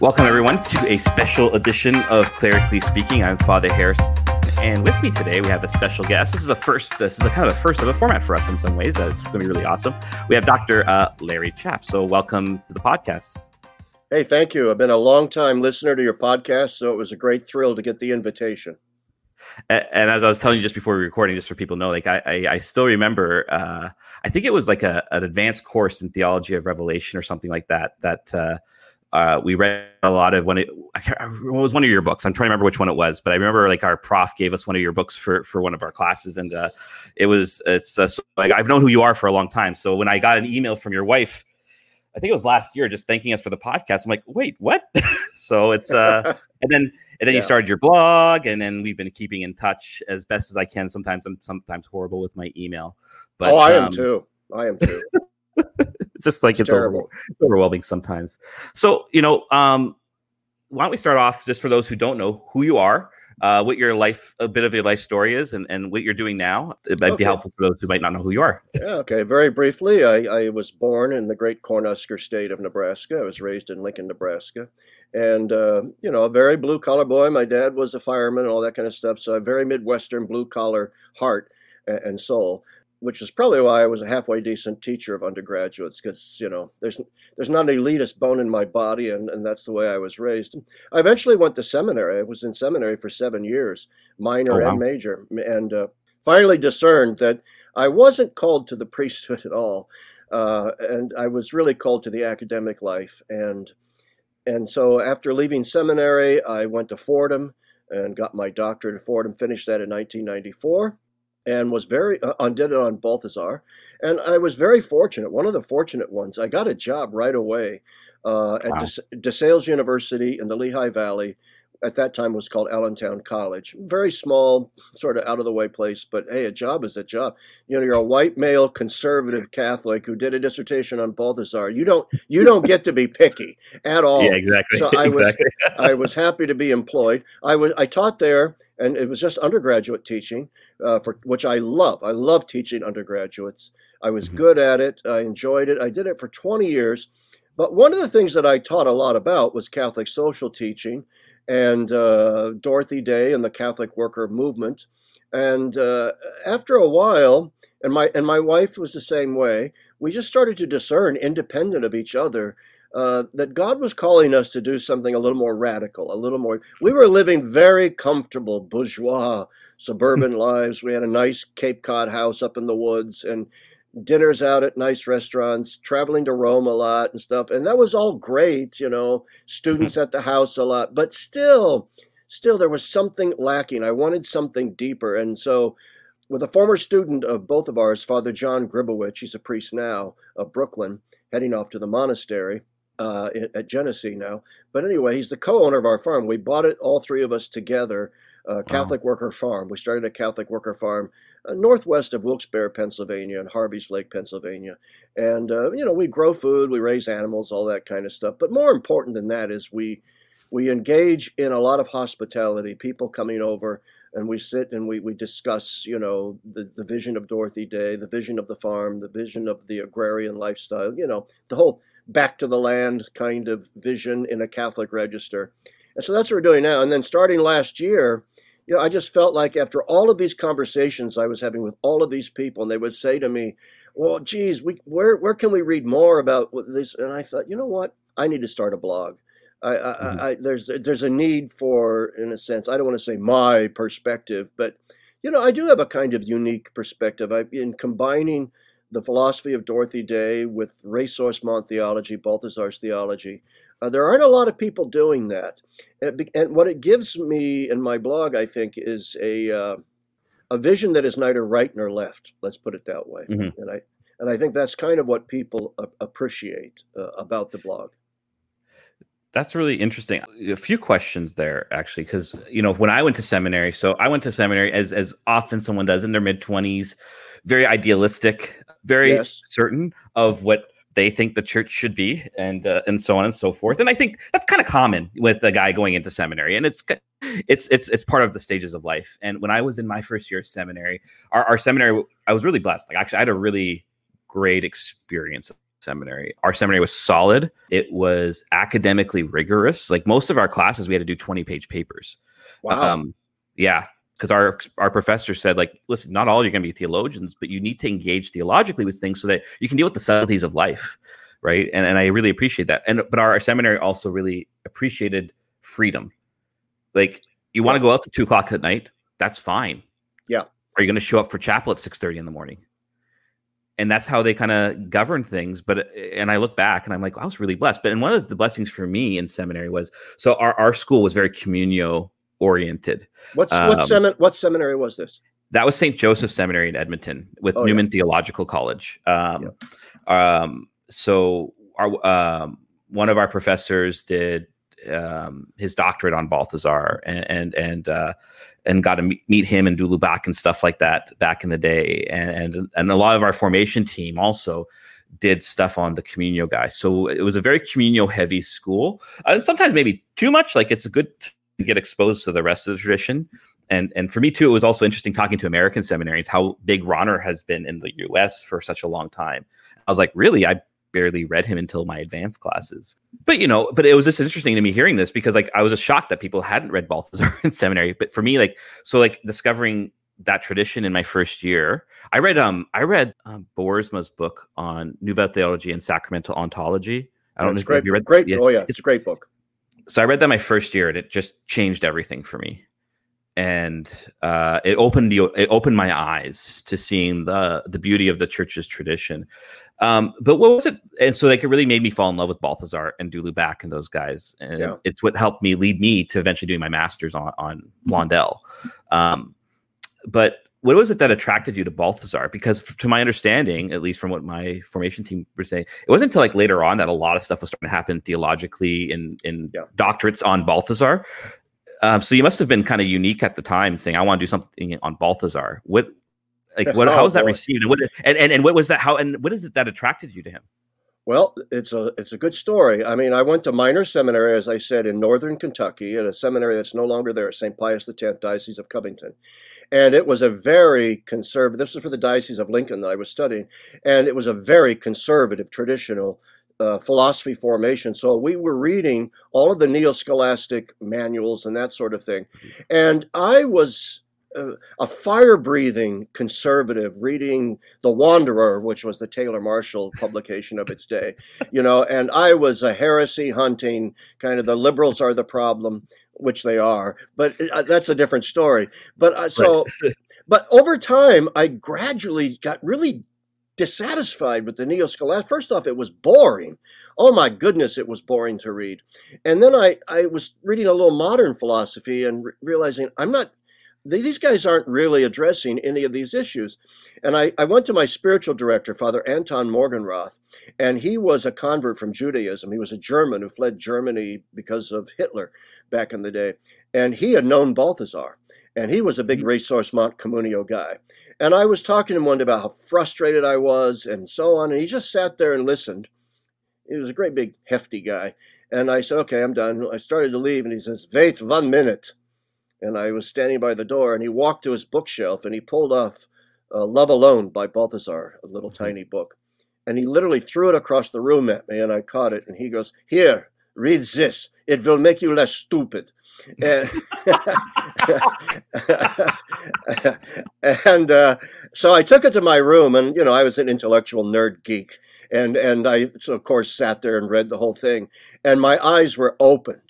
Welcome, everyone, to a special edition of Clerically Speaking. I'm Father Harris, and with me today we have a special guest. This is a first. This is a kind of a first of a format for us in some ways. Uh, it's going to be really awesome. We have Dr. Uh, Larry Chapp. So, welcome to the podcast. Hey, thank you. I've been a long time listener to your podcast, so it was a great thrill to get the invitation. And, and as I was telling you just before we were recording, just for people to know, like I, I, I still remember, uh, I think it was like a, an advanced course in theology of Revelation or something like that. That uh, uh, we read a lot of when it, it was one of your books. I'm trying to remember which one it was, but I remember like our prof gave us one of your books for for one of our classes, and uh, it was it's uh, like I've known who you are for a long time. So when I got an email from your wife, I think it was last year, just thanking us for the podcast, I'm like, wait, what? so it's uh, and then and then yeah. you started your blog, and then we've been keeping in touch as best as I can. Sometimes I'm sometimes horrible with my email, but oh, I um, am too. I am too. It's just like it's, it's over, overwhelming sometimes. So, you know, um, why don't we start off just for those who don't know who you are, uh, what your life, a bit of your life story is, and, and what you're doing now. It might okay. be helpful for those who might not know who you are. Yeah, okay. Very briefly, I, I was born in the great Cornhusker state of Nebraska. I was raised in Lincoln, Nebraska. And, uh, you know, a very blue collar boy. My dad was a fireman and all that kind of stuff. So a very Midwestern blue collar heart and soul which is probably why I was a halfway decent teacher of undergraduates because you know there's there's not an elitist bone in my body and, and that's the way I was raised. I eventually went to seminary. I was in seminary for seven years, minor oh, wow. and major, and uh, finally discerned that I wasn't called to the priesthood at all, uh, and I was really called to the academic life. and And so after leaving seminary, I went to Fordham and got my doctorate at Fordham. Finished that in 1994 and was very uh, undid it on Balthasar, and I was very fortunate. One of the fortunate ones. I got a job right away uh, at wow. De- DeSales University in the Lehigh Valley. At that time, was called Allentown College. Very small, sort of out of the way place, but hey, a job is a job. You know, you're a white male conservative Catholic who did a dissertation on Balthasar. You don't you don't get to be picky at all. Yeah, exactly. So I exactly. was I was happy to be employed. I was I taught there, and it was just undergraduate teaching uh, for which I love. I love teaching undergraduates. I was mm-hmm. good at it. I enjoyed it. I did it for 20 years. But one of the things that I taught a lot about was Catholic social teaching and uh, Dorothy Day and the Catholic worker movement. And uh, after a while, and my and my wife was the same way. We just started to discern, independent of each other, uh, that God was calling us to do something a little more radical, a little more. We were living very comfortable bourgeois suburban lives. We had a nice Cape Cod house up in the woods and dinners out at nice restaurants, traveling to Rome a lot and stuff. And that was all great, you know, students mm-hmm. at the house a lot, but still, still there was something lacking. I wanted something deeper. And so with a former student of both of ours, Father John Gribowich, he's a priest now of Brooklyn, heading off to the monastery uh, at Genesee now. But anyway, he's the co-owner of our farm. We bought it all three of us together. Uh, Catholic wow. Worker Farm. We started a Catholic Worker Farm uh, northwest of Wilkes-Barre, Pennsylvania, and Harveys Lake, Pennsylvania. And uh, you know, we grow food, we raise animals, all that kind of stuff. But more important than that is we we engage in a lot of hospitality. People coming over and we sit and we, we discuss, you know, the, the vision of Dorothy Day, the vision of the farm, the vision of the agrarian lifestyle, you know, the whole back to the land kind of vision in a Catholic register. And so that's what we're doing now. And then starting last year, you know, I just felt like after all of these conversations I was having with all of these people, and they would say to me, "Well, geez, we where where can we read more about this?" And I thought, you know what, I need to start a blog. I, I, mm-hmm. I, there's there's a need for, in a sense, I don't want to say my perspective, but you know, I do have a kind of unique perspective. I've been combining the philosophy of Dorothy Day with Ressourcement theology, Balthasar's theology. Uh, there aren't a lot of people doing that, and, and, what it gives me in my blog, I think, is a uh, a vision that is neither right nor left. Let's put it that way. Mm-hmm. And I and I think that's kind of what people appreciate uh, about the blog. That's really interesting. A few questions there, actually, because you know when I went to seminary, so I went to seminary as as often someone does in their mid twenties, very idealistic, very yes. certain of what they think the church should be, and uh, and so on and so forth. And I think that's kind of common with a guy going into seminary, and it's it's it's it's part of the stages of life. And when I was in my first year of seminary, our, our seminary, I was really blessed. Like actually, I had a really great experience seminary. Our seminary was solid. It was academically rigorous. Like most of our classes, we had to do 20 page papers. Wow. Um, yeah. Because our our professor said, like, listen, not all you're going to be theologians, but you need to engage theologically with things so that you can deal with the subtleties of life, right? And and I really appreciate that. And but our, seminary also really appreciated freedom. Like, you want to go out to two o'clock at night, that's fine. Yeah. Are you going to show up for chapel at six thirty in the morning? and that's how they kind of govern things but and i look back and i'm like i was really blessed but and one of the blessings for me in seminary was so our, our school was very communio oriented what's what, um, semin- what seminary was this that was st joseph seminary in edmonton with Oh, newman theological college um, um, so our um, one of our professors did um, his doctorate on Balthasar and and and, uh, and got to meet, meet him and back and stuff like that back in the day. And, and and a lot of our formation team also did stuff on the communio guys. So it was a very communio heavy school, and sometimes maybe too much. Like it's a good get exposed to the rest of the tradition. And and for me too, it was also interesting talking to American seminaries how big Rahner has been in the U.S. for such a long time. I was like, really, I barely read him until my advanced classes. But you know, but it was just interesting to me hearing this because like I was just shocked that people hadn't read Balthasar in seminary. But for me, like so like discovering that tradition in my first year, I read um I read um, Boersma's book on Nouvelle Theology and Sacramental Ontology. I don't know if great, you read great. Oh yeah, it's a great book. So I read that my first year and it just changed everything for me. And uh, it opened the it opened my eyes to seeing the the beauty of the church's tradition. Um, but what was it? And so like it really made me fall in love with Balthasar and de Lubac and those guys. And Yeah. it's what helped me lead me to eventually doing my master's on on Blondel. Um, but what was it that attracted you to Balthasar? Because to my understanding, at least from what my formation team were saying, it wasn't until like later on that a lot of stuff was starting to happen theologically in in Yeah. doctorates on Balthasar. Um, so you must have been kind of unique at the time, saying, "I want to do something on Balthasar." What, like, what? Oh, how was that boy. received? And what? And, and and what was that? How and what is it that attracted you to him? Well, it's a it's a good story. I mean, I went to minor seminary, as I said, in northern Kentucky, at a seminary that's no longer there, at St. Pius X, Diocese of Covington, and it was a very conservative. This was for the Diocese of Lincoln that I was studying, and it was a very conservative, traditional uh, philosophy formation. So we were reading all of the neo-scholastic manuals and that sort of thing, and I was. Uh, a fire-breathing conservative reading the Wanderer, which was the Taylor Marshall publication of its day, you know, and I was a heresy hunting kind of the liberals are the problem, which they are, but uh, that's a different story. But uh, so, but over time, I gradually got really dissatisfied with the neo scholastic. First off, it was boring. Oh my goodness, it was boring to read. And then I, I was reading a little modern philosophy and re- realizing I'm not these guys aren't really addressing any of these issues. And I, I went to my spiritual director, Father Anton Morgenroth, and he was a convert from Judaism. He was a German who fled Germany because of Hitler back in the day. And he had known Balthasar, and he was a big mm-hmm. Ressourcement Communio guy. And I was talking to him one day about how frustrated I was and so on. And he just sat there and listened. He was a great big hefty guy. And I said, okay, I'm done. I started to leave, and he says, wait one minute and I was standing by the door, and he walked to his bookshelf and he pulled off uh, Love Alone by Balthasar, a little tiny book. And he literally threw it across the room at me, and I caught it. And he goes, Here, read this. It will make you less stupid. And, and uh, so I took it to my room, and you know I was an intellectual nerd geek, and and I so of course sat there and read the whole thing, and my eyes were opened.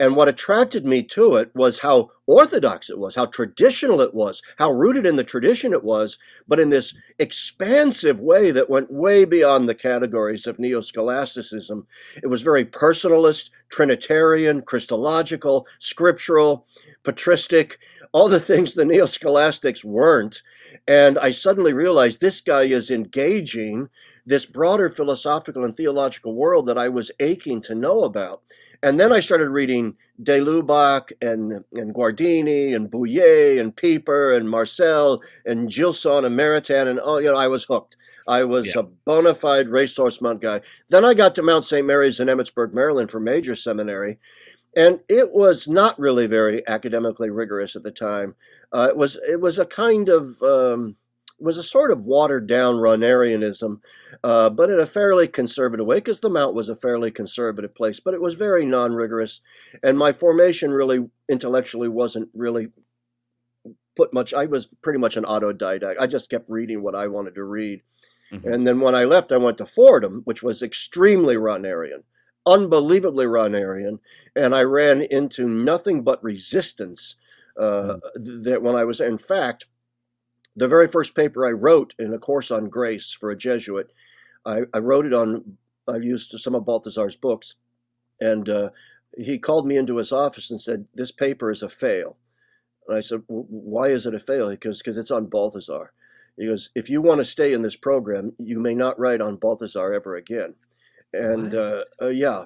And what attracted me to it was how orthodox it was, how traditional it was, how rooted in the tradition it was, but in this expansive way that went way beyond the categories of neo scholasticism. It was very personalist, Trinitarian, Christological, scriptural, patristic, all the things the neo scholastics weren't. And I suddenly realized this guy is engaging this broader philosophical and theological world that I was aching to know about. And then I started reading De Lubac and, and Guardini and Bouyer and Pieper and Marcel and Gilson and Maritain and oh, you know, I was hooked. I was Yeah. a bona fide ressourcement guy. Then I got to Mount St. Mary's in Emmitsburg, Maryland for major seminary. And it was not really very academically rigorous at the time. Uh, it was it was a kind of um, was a sort of watered down Rahnerianism, uh, but in a fairly conservative way, because the Mount was a fairly conservative place, but it was very non rigorous. And my formation really intellectually wasn't really put much, I was pretty much an autodidact. I just kept reading what I wanted to read. Mm-hmm. And then when I left, I went to Fordham, which was extremely Rahnerian, unbelievably Rahnerian. And I ran into nothing but resistance uh, mm-hmm. that when I was, in fact, the very first paper I wrote in a course on grace for a Jesuit, I, I wrote it on, I used some of Balthasar's books. And uh, he called me into his office and said, This paper is a fail. And I said, Why is it a fail? He goes, Because it's on Balthasar. He goes, If you want to stay in this program, you may not write on Balthasar ever again. And uh, uh, yeah.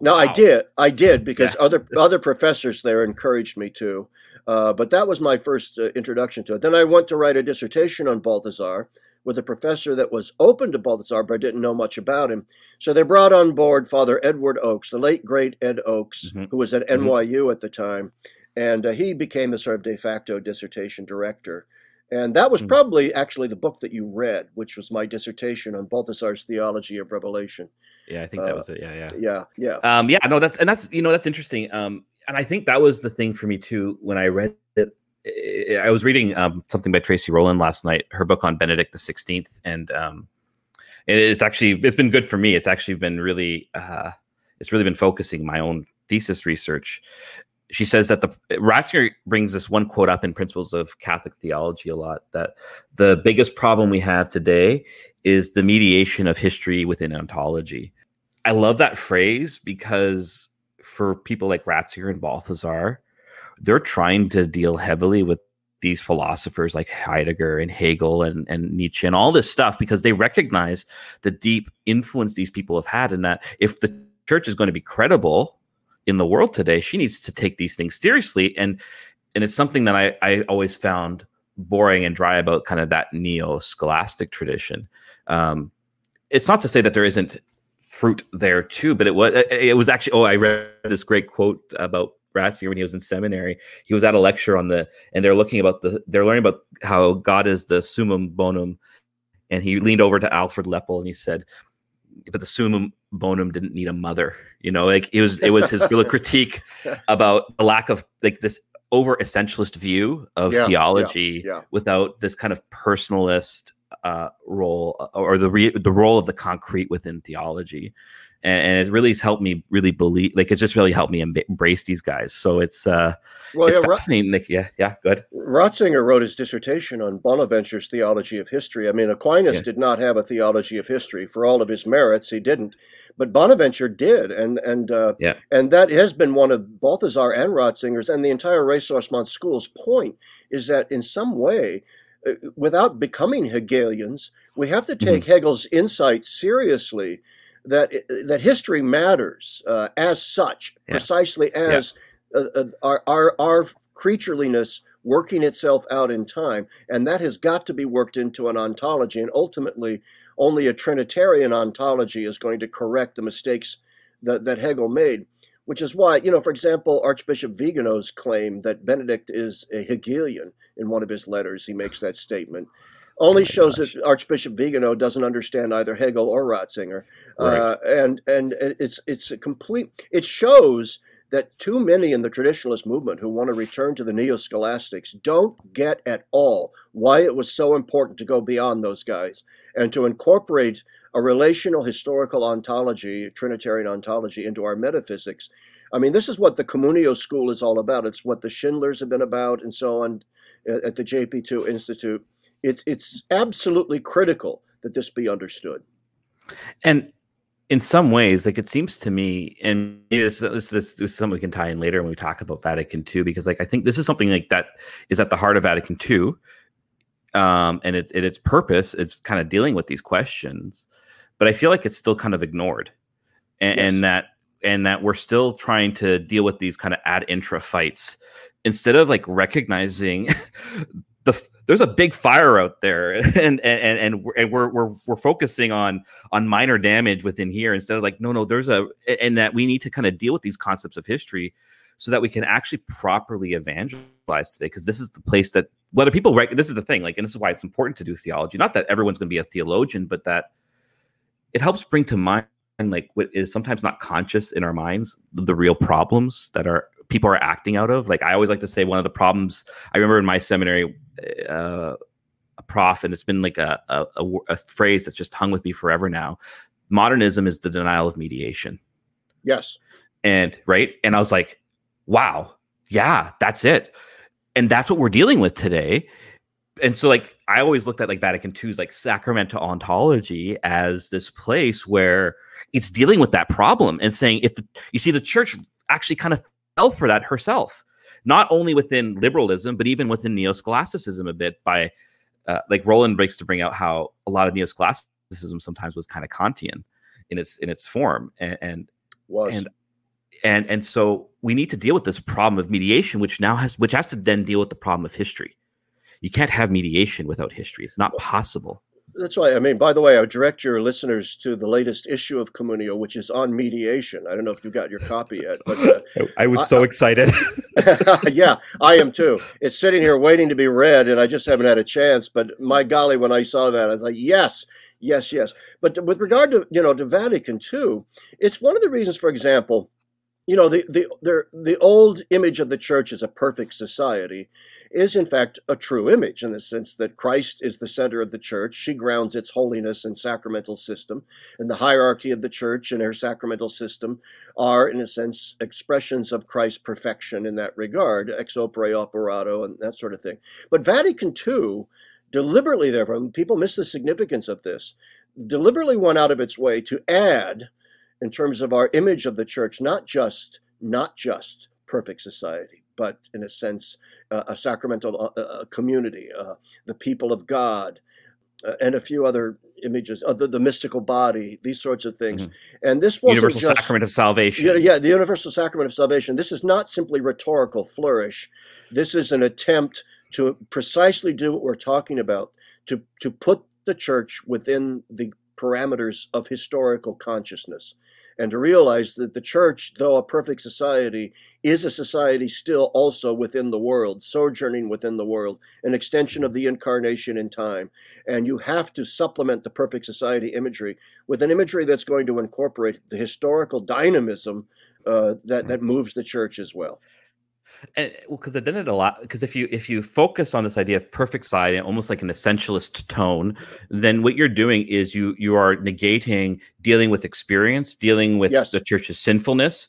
Now wow. I did, I did because yeah. other other professors there encouraged me to, uh, but that was my first uh, introduction to it. Then I went to write a dissertation on Balthasar with a professor that was open to Balthasar, but I didn't know much about him. So they brought on board Father Edward Oakes, the late great Ed Oakes, mm-hmm. who was at mm-hmm. NYU at the time, and uh, he became the sort of de facto dissertation director. And that was mm-hmm. probably actually the book that you read, which was my dissertation on Balthasar's theology of revelation. Yeah, I think that uh, was it. Yeah, yeah, yeah, yeah. Um, yeah, no, that's and that's you know that's interesting. Um, and I think that was the thing for me too when I read it. I was reading um, something by Tracy Rowland last night, her book on Benedict the Sixteenth, and um, it's actually it's been good for me. It's actually been really uh, it's really been focusing my own thesis research she says that the Ratzinger brings this one quote up in Principles of Catholic Theology a lot that the biggest problem we have today is the mediation of history within ontology. I love that phrase because for people like Ratzinger and Balthasar, they're trying to deal heavily with these philosophers like Heidegger and Hegel and, and Nietzsche and all this stuff because they recognize the deep influence these people have had, and that if the church is going to be credible in the world today, she needs to take these things seriously. And and it's something that I, I always found boring and dry about kind of that neo-scholastic tradition. Um, it's not to say that there isn't fruit there too, but it was it was actually oh I read this great quote about Ratzinger when he was in seminary. He was at a lecture on the and they're looking about the they're learning about how God is the summum bonum, and he leaned over to Alfred Läpple and he said, but the summum bonum didn't need a mother. You know, like it was it was his real critique about the lack of like this over essentialist view of yeah, theology yeah, yeah. without this kind of personalist uh, role uh, or the re- the role of the concrete within theology. And, and, it really has helped me really believe like it's just really helped me embrace these guys. So it's uh well it's yeah, fascinating like, yeah yeah good ratzinger wrote his dissertation on bonaventure's theology of history. I mean aquinas yeah. did not have a theology of history for all of his merits. He didn't. But bonaventure did. And and uh yeah. and that has been one of balthasar and ratzinger's and the entire ressourcement school's point is that in some way without becoming hegelians we have to take mm-hmm. hegel's insight seriously that that history matters uh, as such, yeah. precisely as yeah. uh, uh, our, our our creatureliness working itself out in time, and that has got to be worked into an ontology, and ultimately, only a Trinitarian ontology is going to correct the mistakes that that Hegel made. Which is why, you know, for example, Archbishop Vigano's claim that Benedict is a Hegelian in one of his letters, he makes that statement only oh shows gosh. that Archbishop Vigano doesn't understand either Hegel or Ratzinger, right. uh, and and it's it's a complete. It shows that too many in the traditionalist movement who want to return to the neo-scholastics don't get at all why it was so important to go beyond those guys and to incorporate a relational historical ontology, Trinitarian ontology, into our metaphysics. I mean, this is what the Communio school is all about. It's what the Schindlers have been about, and so on at the JP2 Institute it's it's absolutely critical that this be understood. And in some ways, like it seems to me, and this, this, this, is something we can tie in later when we talk about Vatican II, because like I think this is something like that is at the heart of Vatican II, um, and it's its purpose. It's kind of dealing with these questions, but I feel like it's still kind of ignored, and, yes. and that and that we're still trying to deal with these kind of ad intra fights instead of like recognizing the there's a big fire out there and and and, and we're, we're we're focusing on on minor damage within here instead of like no no there's a and that we need to kind of deal with these concepts of history so that we can actually properly evangelize today because this is the place that whether people right this is the thing like and this is why it's important to do theology not that everyone's going to be a theologian but that it helps bring to mind like what is sometimes not conscious in our minds the real problems that are people are acting out of. Like i always like to say one of the problems i remember in my seminary uh, a prof and it's been like a, a, a, a phrase that's just hung with me forever now. Modernism is the denial of mediation. Yes. And right? And i was like wow. Yeah that's it. And that's what we're dealing with today and so like i always looked at like vatican ii's like sacramental ontology as this place where it's dealing with that problem and saying if the, you see the church actually kind of fell for that herself not only within liberalism but even within neo-scholasticism a bit by uh, like Rowland breaks to bring out how a lot of neo-scholasticism sometimes was kind of kantian in its in its form and and was. and and and so we need to deal with this problem of mediation which now has which has to then deal with the problem of history you can't have mediation without history it's not possible that's why I mean. By the way, I would direct your listeners to the latest issue of Communio, which is on mediation. I don't know if you got your copy yet, but uh, I was so I, excited. yeah, I am too. It's sitting here waiting to be read, and I just haven't had a chance. But my golly, when I saw that, I was like, yes, yes, yes. But with regard to you know to Vatican II, it's one of the reasons, for example, you know the the the, the old image of the church as a perfect society is in fact a true image in the sense that Christ is the center of the church. She grounds its holiness and sacramental system, and the hierarchy of the church and her sacramental system are, in a sense, expressions of Christ's perfection in that regard, ex opere operato, and that sort of thing. But Vatican II deliberately, therefore, people miss the significance of this, deliberately went out of its way to add, in terms of our image of the church, not just not just perfect society, but in a sense, uh, a sacramental uh, uh community, uh, the people of God, uh, and a few other images, the, the, mystical body, these sorts of things. Mm-hmm. And this was universal just, sacrament of salvation. Yeah, yeah, the universal sacrament of salvation. This is not simply rhetorical flourish. This is an attempt to precisely do what we're talking about, to to put the church within the parameters of historical consciousness and to realize that the church, though a perfect society, is a society still also within the world, sojourning within the world, an extension of the incarnation in time. And you have to supplement the perfect society imagery with an imagery that's going to incorporate the historical dynamism uh, that, that moves the church as well and well because then it a lot because if you if you focus on this idea of perfect side and almost like an essentialist tone then what you're doing is you you are negating dealing with experience dealing with yes. the church's sinfulness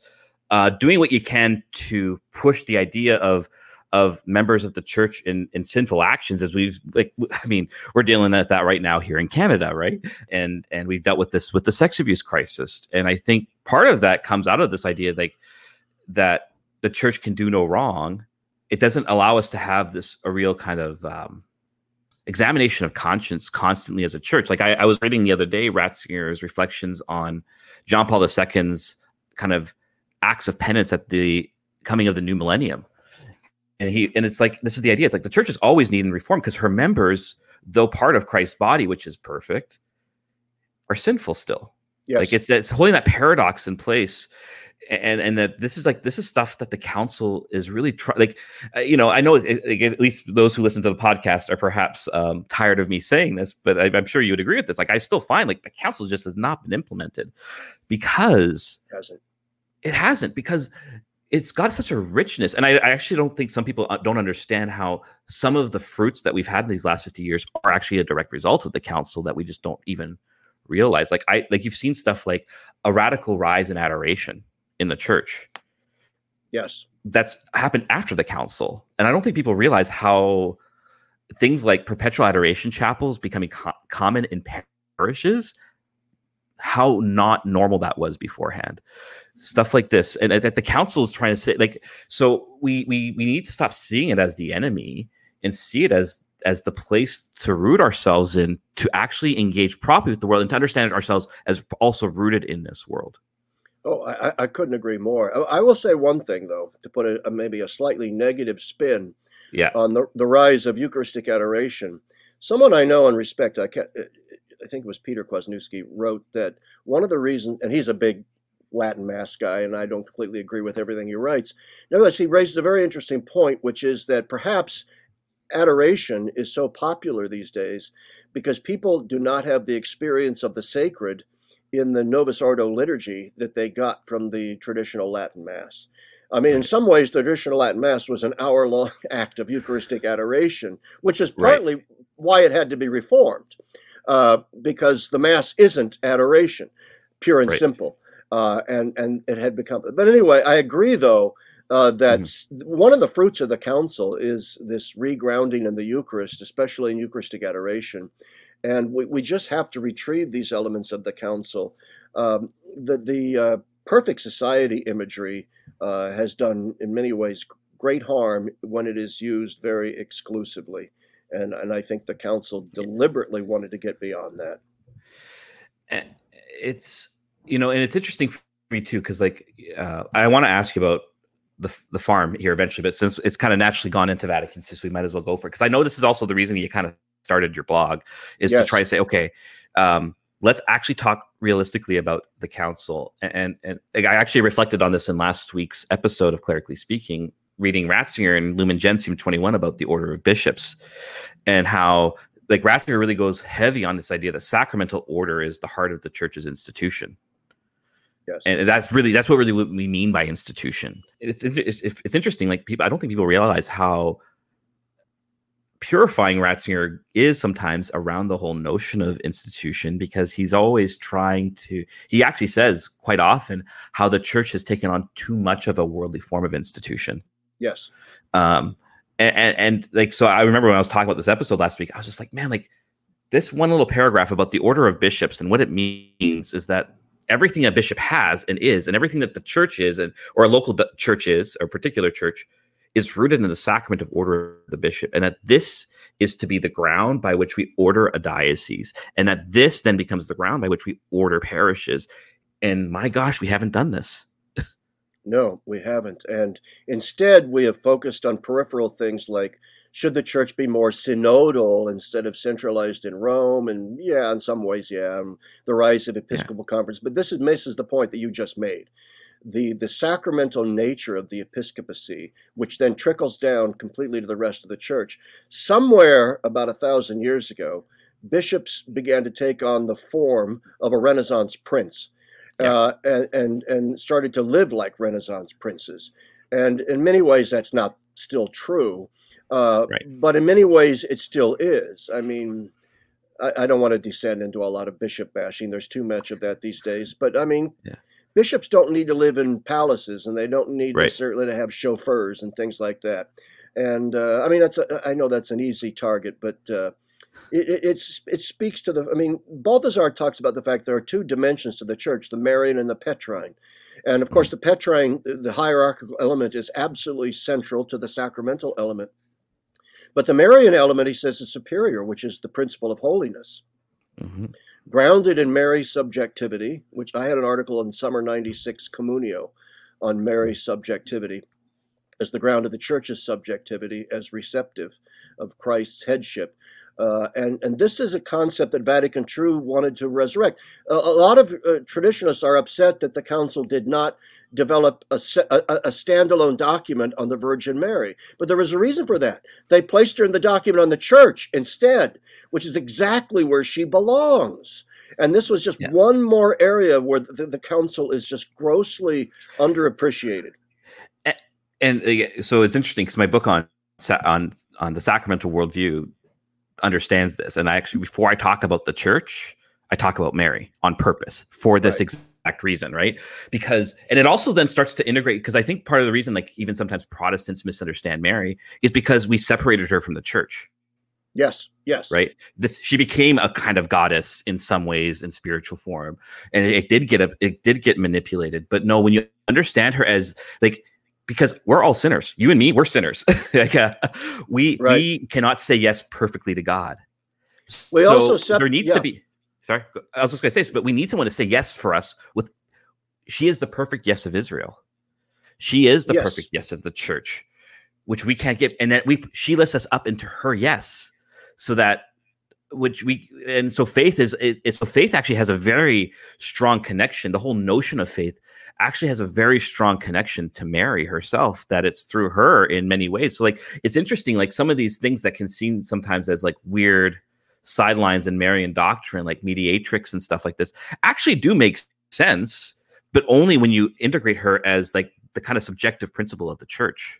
uh, doing what you can to push the idea of of members of the church in, in sinful actions as we've like i mean we're dealing with that right now here in canada right and and we've dealt with this with the sex abuse crisis and i think part of that comes out of this idea like that the church can do no wrong, it doesn't allow us to have this a real kind of um, examination of conscience constantly as a church. Like I, I, was reading the other day Ratzinger's reflections on John Paul II's kind of acts of penance at the coming of the new millennium. And he and it's like this is the idea. It's like the church is always needing reform because her members, though part of Christ's body, which is perfect, are sinful still. Yes. Like it's it's holding that paradox in place and and that this is like this is stuff that the council is really trying like uh, you know i know like, at least those who listen to the podcast are perhaps um, tired of me saying this but I, am sure you would agree with this. Like i still find like the council just has not been implemented because it? hasn't it hasn't because it's got such a richness and I, I actually don't think some people uh, don't understand how some of the fruits that we've had in these last 50 years are actually a direct result of the council that we just don't even realize. Like i like you've seen stuff like a radical rise in adoration in the church. Yes. That's happened after the council. And I don't think people realize how things like perpetual adoration chapels becoming co- common in parishes, how not normal that was beforehand. Stuff like this. And that the council is trying to say, like, so we we we need to stop seeing it as the enemy and see it as as the place to root ourselves in to actually engage properly with the world and to understand ourselves as also rooted in this world. Oh, I, I couldn't agree more. I, I, will say one thing though, to put a, a, maybe a slightly negative spin yeah. on the, the rise of Eucharistic adoration. Someone I know and respect, I, can't, uh, I think it was Peter Kwasniewski, wrote that one of the reasons, and he's a big Latin Mass guy, and I don't completely agree with everything he writes. Nevertheless, he raises a very interesting point, which is that perhaps adoration is so popular these days because people do not have the experience of the sacred in the Novus Ordo liturgy that they got from the traditional Latin Mass. I mean, in some ways, the traditional Latin Mass was an hour long act of Eucharistic adoration, which is partly right. why it had to be reformed, uh, because the Mass isn't adoration, pure and right. simple. Uh, and, and it had become. But anyway, I agree, though, uh, that mm-hmm. one of the fruits of the council is this regrounding in the Eucharist, especially in Eucharistic adoration. And we, we just have to retrieve these elements of the council. Um, the the uh, perfect society imagery uh, has done, in many ways, great harm when it is used very exclusively. And, and I think the council deliberately wanted to get beyond that. It's, you know, and it's interesting for me too, because like uh, I want to ask you about the the farm here eventually, but since it's kind of naturally gone into Vatican II, we might as well go for it. Because I know this is also the reason you kind of started your blog is yes. to try to say, okay, um, let's actually talk realistically about the council. And, and, and I actually reflected on this in last week's episode of Clerically Speaking, reading Ratzinger and Lumen Gentium 21 about the order of bishops and how like Ratzinger really goes heavy on this idea that sacramental order is the heart of the church's institution. Yes. And that's really that's what really what we mean by institution. It's, it's it's, it's interesting. Like people, I don't think people realize how purifying Ratzinger is sometimes around the whole notion of institution because he's always trying to. He actually says quite often how the church has taken on too much of a worldly form of institution. Yes. Um. And, and, and like so, I remember when I was talking about this episode last week, I was just like, man, like this one little paragraph about the order of bishops and what it means is that everything a bishop has and is, and everything that the church is, and or a local church is, or a particular church, is rooted in the sacrament of order of the bishop, and that this is to be the ground by which we order a diocese, and that this then becomes the ground by which we order parishes. And my gosh, we haven't done this. no, we haven't. And instead, we have focused on peripheral things like should the church be more synodal instead of centralized in Rome? And yeah, in some ways, yeah, um, the rise of Episcopal yeah. conference. But this is, misses the point that you just made. The, the sacramental nature of the episcopacy, which then trickles down completely to the rest of the church. Somewhere about a thousand years ago, bishops began to take on the form of a Renaissance prince. Yeah. Uh, and, and and started to live like Renaissance princes. And in many ways, that's not still true. Uh, right. But in many ways, it still is. I mean, I, I, don't want to descend into a lot of bishop bashing. There's too much of that these days. But I mean, yeah. Bishops don't need to live in palaces, and they don't need right. necessarily to have chauffeurs and things like that. And uh, I mean, that's a, I know that's an easy target, but uh, it, it, it's it speaks to the. I mean, Balthasar talks about the fact there are two dimensions to the church: the Marian and the Petrine. And of course, mm. the Petrine, the hierarchical element, is absolutely central to the sacramental element. But the Marian element, he says, is superior, which is the principle of holiness. Mm-hmm. Grounded in Mary's subjectivity, which I had an article in Summer 96 Communio on Mary's subjectivity as the ground of the church's subjectivity as receptive of Christ's headship. Uh, and, and this is a concept that Vatican II wanted to resurrect. A, a lot of uh, traditionalists are upset that the council did not develop a, a, a, standalone document on the Virgin Mary. But there was a reason for that. They placed her in the document on the church instead, which is exactly where she belongs. And this was just yeah. one more area where the, the, council is just grossly underappreciated. And, and uh, so it's interesting because my book on on on the sacramental worldview understands this. And I actually, before I talk about the church, I talk about Mary on purpose for this right. exact reason, right? Because, and it also then starts to integrate, because I think part of the reason, like, even sometimes Protestants misunderstand Mary is because we separated her from the church. Yes, yes. Right. This she became a kind of goddess in some ways in spiritual form. And it, it did get a it did get manipulated. But no, when you understand her as like because we're all sinners. You and me, we're sinners. like, uh, we right. we cannot say yes perfectly to God. We so also sep- there needs yeah. to be. Sorry, I was just going to say, this, but we need someone to say yes for us. With she is the perfect yes of Israel. She is the yes. perfect yes of the church, which we can't give, and that we she lifts us up into her yes, so that which we and so faith is it, it's so faith actually has a very strong connection the whole notion of faith actually has a very strong connection to mary herself that it's through her in many ways. So like it's interesting like some of these things that can seem sometimes as like weird sidelines in marian doctrine like mediatrix and stuff like this actually do make sense but only when you integrate her as like the kind of subjective principle of the church.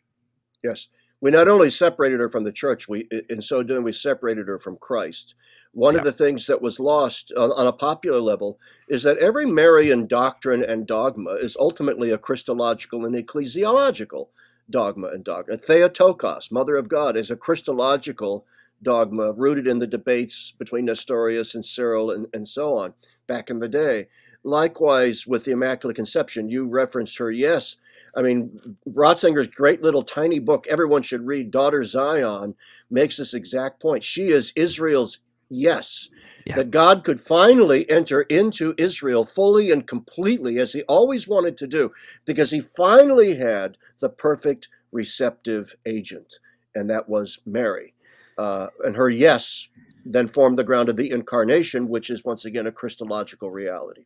Yes we not only separated her from the church, we in so doing we separated her from Christ. One yeah. of the things that was lost on, on, a popular level is that every Marian doctrine and dogma is ultimately a Christological and ecclesiological dogma and dogma. Theotokos, Mother of God, is a Christological dogma rooted in the debates between Nestorius and Cyril and, and so on back in the day. Likewise, with the Immaculate Conception, you referenced her, yes, I mean, Ratzinger's great little tiny book, everyone should read, Daughter Zion, makes this exact point. She is Israel's yes. Yeah. That God could finally enter into Israel fully and completely as he always wanted to do, because he finally had the perfect receptive agent, and that was Mary. Uh, and her yes then formed the ground of the incarnation, which is once again a Christological reality.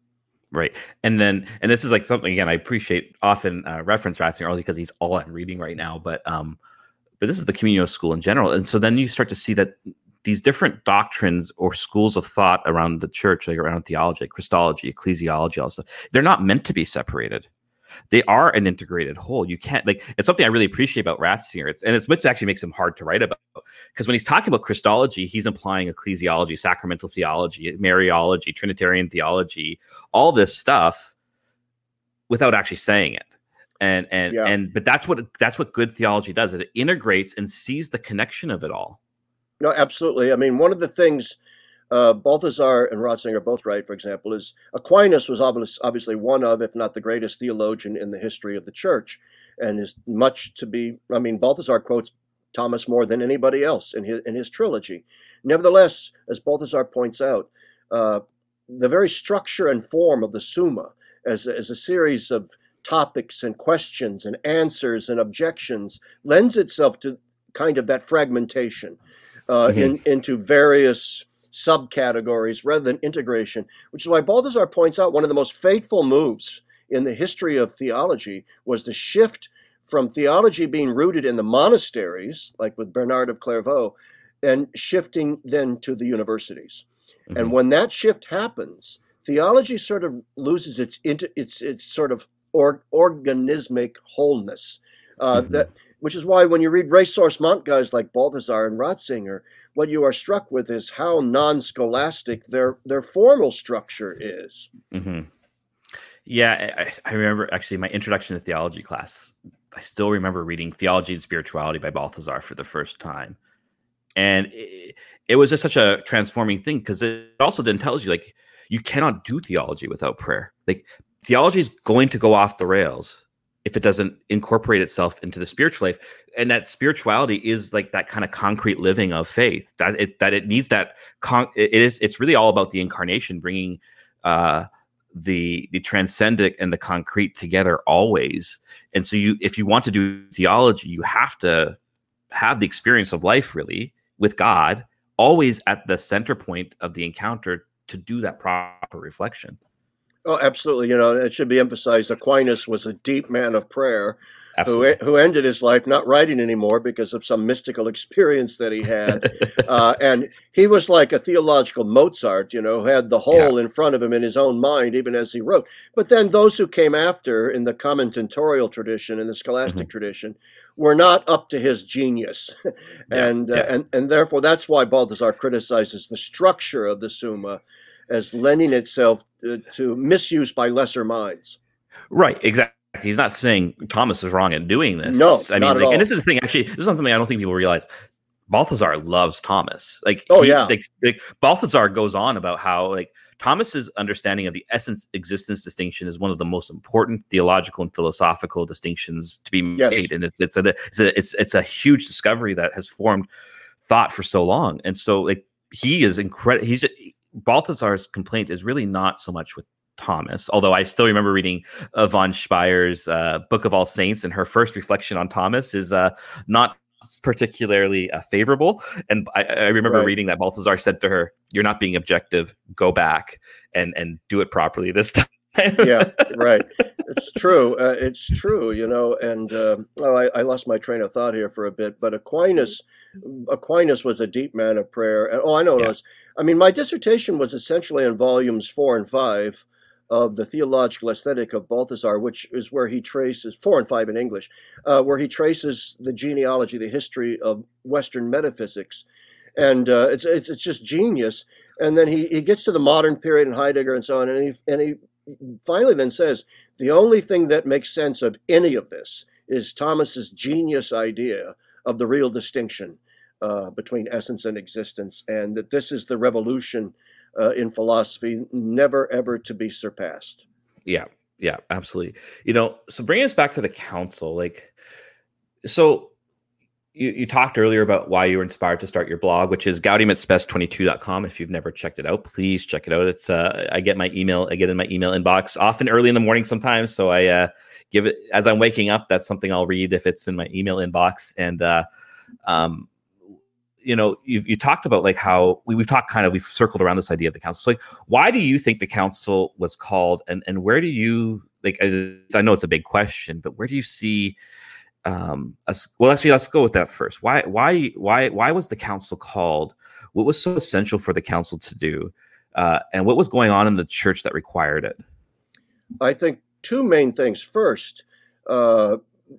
Right. And then, and this is like something again, I appreciate often uh, reference Ratzinger only because he's all I'm reading right now. But, um, but this is the Communio school in general. And so then you start to see that these different doctrines or schools of thought around the church, like around theology, Christology, ecclesiology, all stuff, they're not meant to be separated they are an integrated whole. You can't like it's something I really appreciate about Ratzinger, it's, and it's which actually makes him hard to write about because when he's talking about Christology, he's implying ecclesiology, sacramental theology, Mariology, Trinitarian theology, all this stuff without actually saying it. And and yeah. and but that's what that's what good theology does. It integrates and sees the connection of it all. No, absolutely. I mean, one of the things uh, Balthasar and Ratzinger are both right, for example, is Aquinas was obviously one of, if not the greatest theologian in the history of the church, and is much to be. I mean, Balthasar quotes Thomas more than anybody else in his in his trilogy. Nevertheless, as Balthasar points out, uh, the very structure and form of the Summa, as as a series of topics and questions and answers and objections, lends itself to kind of that fragmentation uh, mm-hmm. in, into various subcategories rather than integration, which is why Balthasar points out one of the most fateful moves in the history of theology was the shift from theology being rooted in the monasteries, like with Bernard of Clairvaux, and shifting then to the universities. Mm-hmm. And when that shift happens, theology sort of loses its its its sort of or, organismic wholeness. Uh, mm-hmm. That which is why when you read ressourcement guys like Balthasar and Ratzinger, what you are struck with is how non-scholastic their their formal structure is. Mm-hmm. Yeah, I, I, remember actually my introduction to theology class. I still remember reading Theology and Spirituality by Balthasar for the first time, and it, it was just such a transforming thing because it also then tells you like you cannot do theology without prayer. Like theology is going to go off the rails if it doesn't incorporate itself into the spiritual life. And that spirituality is like that kind of concrete living of faith that it that it needs that con- it is it's really all about the incarnation bringing uh the the transcendent and the concrete together always. And so you if you want to do theology you have to have the experience of life really with god always at the center point of the encounter to do that proper reflection Oh, absolutely. You know, it should be emphasized Aquinas was a deep man of prayer who, who ended his life not writing anymore because of some mystical experience that he had. uh, and he was like a theological Mozart, you know, had the whole yeah. in front of him in his own mind, even as he wrote. But then those who came after in the commentatorial tradition, in the scholastic mm-hmm. tradition, were not up to his genius. and, yeah. Uh, and, and therefore, that's why Balthasar criticizes the structure of the Summa as lending itself to, to misuse by lesser minds. Right, exactly. He's not saying Thomas is wrong in doing this. No, I mean, like, and this is the thing. Actually, this is something I don't think people realize. Balthasar loves Thomas. Like, oh he, yeah, like, like Balthasar goes on about how like Thomas's understanding of the essence existence distinction is one of the most important theological and philosophical distinctions to be yes. made, and it's it's a it's a it's it's a huge discovery that has formed thought for so long. And so like he is incredible. He's Balthasar's complaint is really not so much with Thomas, although I still remember reading uh, von Speyr's uh, Book of All Saints, and her first reflection on Thomas is uh, not particularly uh, favorable. And I, I remember right. reading that Balthasar said to her, "You're not being objective. Go back and and do it properly this time." yeah, right. It's true. Uh, it's true. You know, and uh, well, I, I, lost my train of thought here for a bit. But Aquinas, Aquinas was a deep man of prayer. And oh, I know yeah. it was. I mean, my dissertation was essentially in volumes four and five of the Theological Aesthetic of Balthasar, which is where he traces four and five in English, uh, where he traces the genealogy, the history of Western metaphysics, and uh, it's, it's it's just genius. And then he, he gets to the modern period and Heidegger and so on, and he and he finally then says the only thing that makes sense of any of this is Thomas's genius idea of the real distinction uh, between essence and existence, and that this is the revolution uh, in philosophy, never ever to be surpassed. Yeah, yeah, absolutely. You know, so bringing us back to the council, like, so you, you talked earlier about why you were inspired to start your blog, which is gaudium22.com. If you've never checked it out, please check it out. It's uh, I get my email, I get in my email inbox often early in the morning sometimes. So I uh, give it as I'm waking up. That's something I'll read if it's in my email inbox. And uh, um, you know, you've you talked about like how we, we've talked kind of we've circled around this idea of the council. So like, why do you think the council was called, and and where do you like? I know it's a big question, but where do you see? Um, us, well, actually, let's go with that first. Why why why why was the council called? What was so essential for the council to do, uh, and what was going on in the church that required it? I think two main things. First, uh,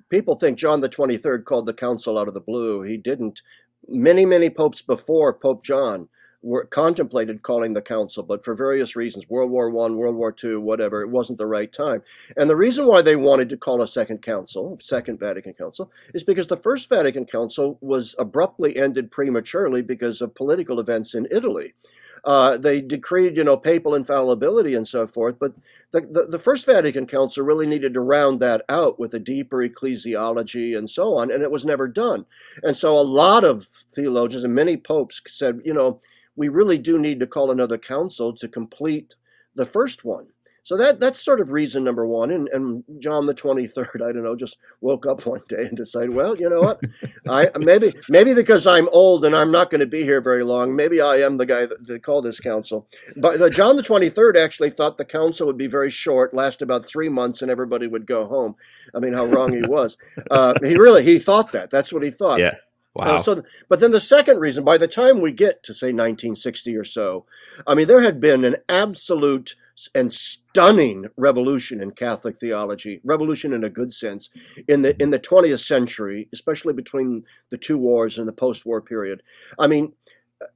people think John the 23rd called the council out of the blue. He didn't many, many popes before Pope John were contemplated calling the council, but for various reasons, World War One, World War Two, whatever, it wasn't the right time. And the reason why they wanted to call a second council, Second Vatican Council, is because the First Vatican Council was abruptly ended prematurely because of political events in Italy. Uh, they decreed, you know, papal infallibility and so forth. But the, the, the, First Vatican Council really needed to round that out with a deeper ecclesiology and so on, and it was never done. And so a lot of theologians and many popes said, you know, we really do need to call another council to complete the first one. So that that's sort of reason number one. And, and John the twenty third, I don't know, just woke up one day and decided, well, you know what, I maybe maybe because I'm old and I'm not going to be here very long, maybe I am the guy that, that called this council. But the, John the twenty third actually thought the council would be very short, last about three months, and everybody would go home. I mean, how wrong he was. Uh, he really he thought that. That's what he thought. Yeah. Wow. Uh, so, but then the second reason, by the time we get to say 1960 or so, I mean, there had been an absolute and stunning revolution in Catholic theology, revolution in a good sense, in the in the 20th century, especially between the two wars and the post-war period. I mean,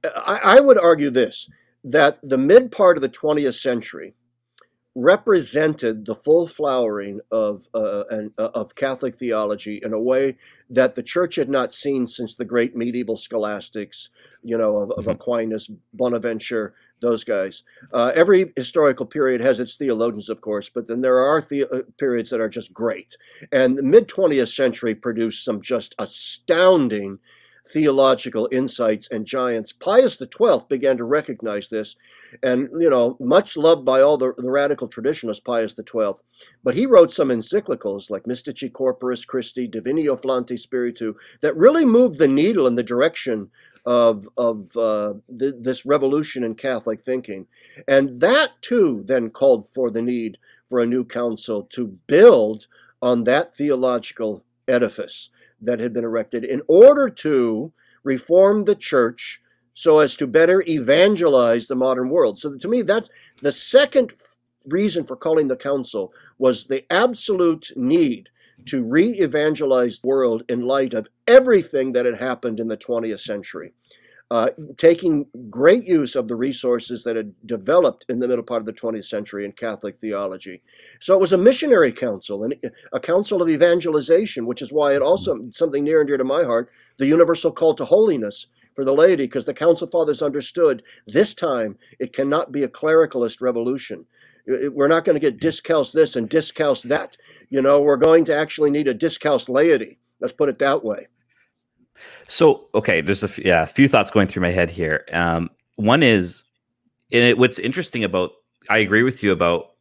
I, I would argue this that the mid part of the 20th century represented the full flowering of uh, and, uh, of Catholic theology in a way that the church had not seen since the great medieval scholastics, you know, of, of mm-hmm. Aquinas, Bonaventure, those guys. Uh, every historical period has its theologians, of course, but then there are the- uh, periods that are just great. And the mid 20th century produced some just astounding theological insights and giants. Pius XII began to recognize this, and you know, much loved by all the, the radical traditionalists, Pius XII. But he wrote some encyclicals like Mystici Corporis Christi, Divino Afflante Spiritu, that really moved the needle in the direction of of uh, th- this revolution in Catholic thinking, and that too then called for the need for a new council to build on that theological edifice that had been erected in order to reform the church so as to better evangelize the modern world. So to me, that's the second reason for calling the council was the absolute need to re-evangelize the world in light of everything that had happened in the 20th century. Uh, taking great use of the resources that had developed in the middle part of the 20th century in Catholic theology. So it was a missionary council and a council of evangelization, which is why it also something near and dear to my heart, the universal call to holiness for the laity, because the council fathers understood this time it cannot be a clericalist revolution. We're not going to get discalced this and discalced that. You know, we're going to actually need a discalced laity. Let's put it that way. So, okay, there's a f- yeah, a few thoughts going through my head here. Um, one is, it, what's interesting about, I agree with you about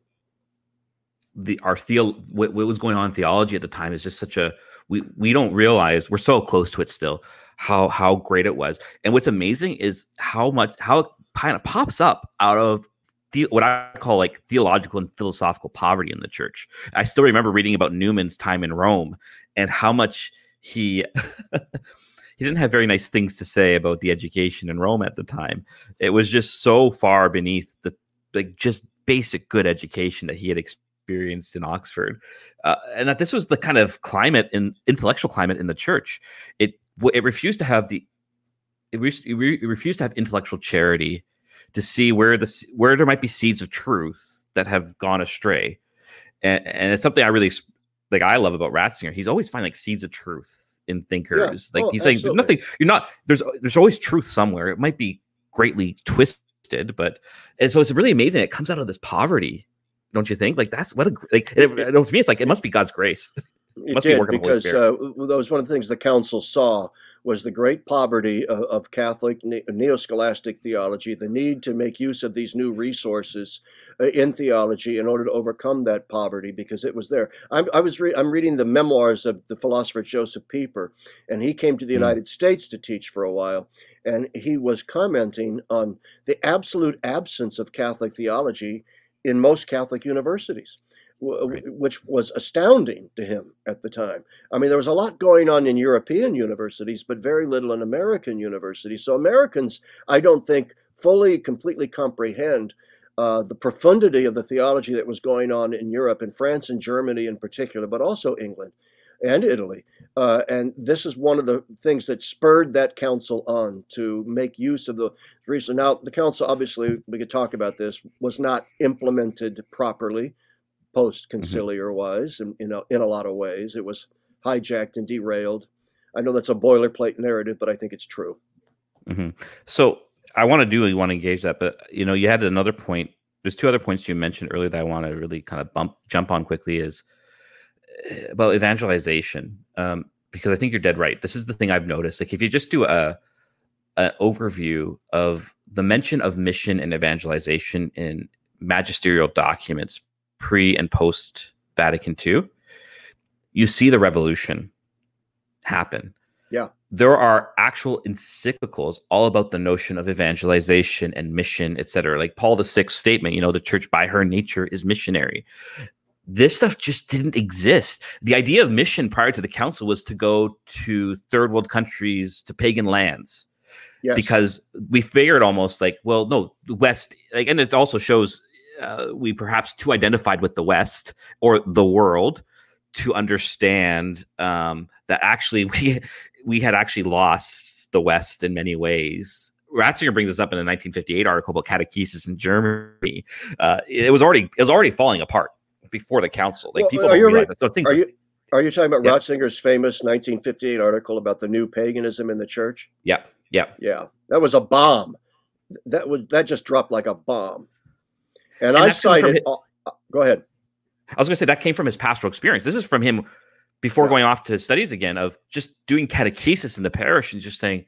the our theo what, what was going on in theology at the time is just such a we we don't realize we're so close to it still how how great it was. And what's amazing is how much how it kind of pops up out of the, what I call like theological and philosophical poverty in the church. I still remember reading about Newman's time in Rome and how much he he didn't have very nice things to say about the education in Rome at the time. It was just so far beneath the like just basic good education that he had experienced in Oxford, uh, and that this was the kind of climate in intellectual climate in the church. It it refused to have the it, re- it refused to have intellectual charity to see where the where there might be seeds of truth that have gone astray, and, and it's something I really like. I love about Ratzinger. He's always finding like seeds of truth in thinkers. Yeah. Like oh, he's saying, there's nothing. You're not. There's there's always truth somewhere. It might be greatly twisted, but and so it's really amazing. It comes out of this poverty, don't you think? Like that's what a like. It, it, to me, it's like it must be God's grace. It did be because uh, that was one of the things the council saw was the great poverty of, of Catholic neo-scholastic theology, the need to make use of these new resources uh, in theology in order to overcome that poverty because it was there. I'm, I was re- I'm reading the memoirs of the philosopher Joseph Pieper, and he came to the mm. United States to teach for a while, and he was commenting on the absolute absence of Catholic theology in most Catholic universities right. which was astounding to him at the time. I mean, there was a lot going on in European universities, but very little in American universities. So Americans, I don't think, fully, completely comprehend uh, the profundity of the theology that was going on in Europe, in France and Germany in particular, but also England and Italy. Uh, and this is one of the things that spurred that council on to make use of the reason. Now, the council, obviously, we could talk about this, was not implemented properly post conciliar mm-hmm. wise, in, in, a, in a lot of ways. It was hijacked and derailed. I know that's a boilerplate narrative, but I think it's true. Mm-hmm. So I want to do, you want to engage that, but you know, you had another point. There's two other points you mentioned earlier that I want to really kind of bump jump on quickly is eh, about evangelization. Um, because I think you're dead right. This is the thing I've noticed. Like if you just do a an overview of the mention of mission and evangelization in magisterial documents pre and post Vatican II, you see the revolution happen. Yeah. There are actual encyclicals all about the notion of evangelization and mission, etc. Like Paul VI's statement, you know, the church by her nature is missionary. This stuff just didn't exist. The idea of mission prior to the council was to go to third world countries, to pagan lands. Yes. Because we figured almost like, well, no, the West, like, and it also shows uh, we perhaps too identified with the West or the world to understand um, that actually we we had actually lost the West in many ways. Ratzinger brings this up in a 1958 article about catechesis in Germany. Uh, it was already it was already falling apart before the council. Like well, people don't realize re- So things are, you, are you talking about yeah. Ratzinger's famous 1958 article about the new paganism in the church? Yeah, yeah, yeah. That was a bomb. That was that just dropped like a bomb. And, and I cited. His, uh, go ahead. I was going to say that came from his pastoral experience. This is from him before yeah. going off to his studies again of just doing catechesis in the parish and just saying,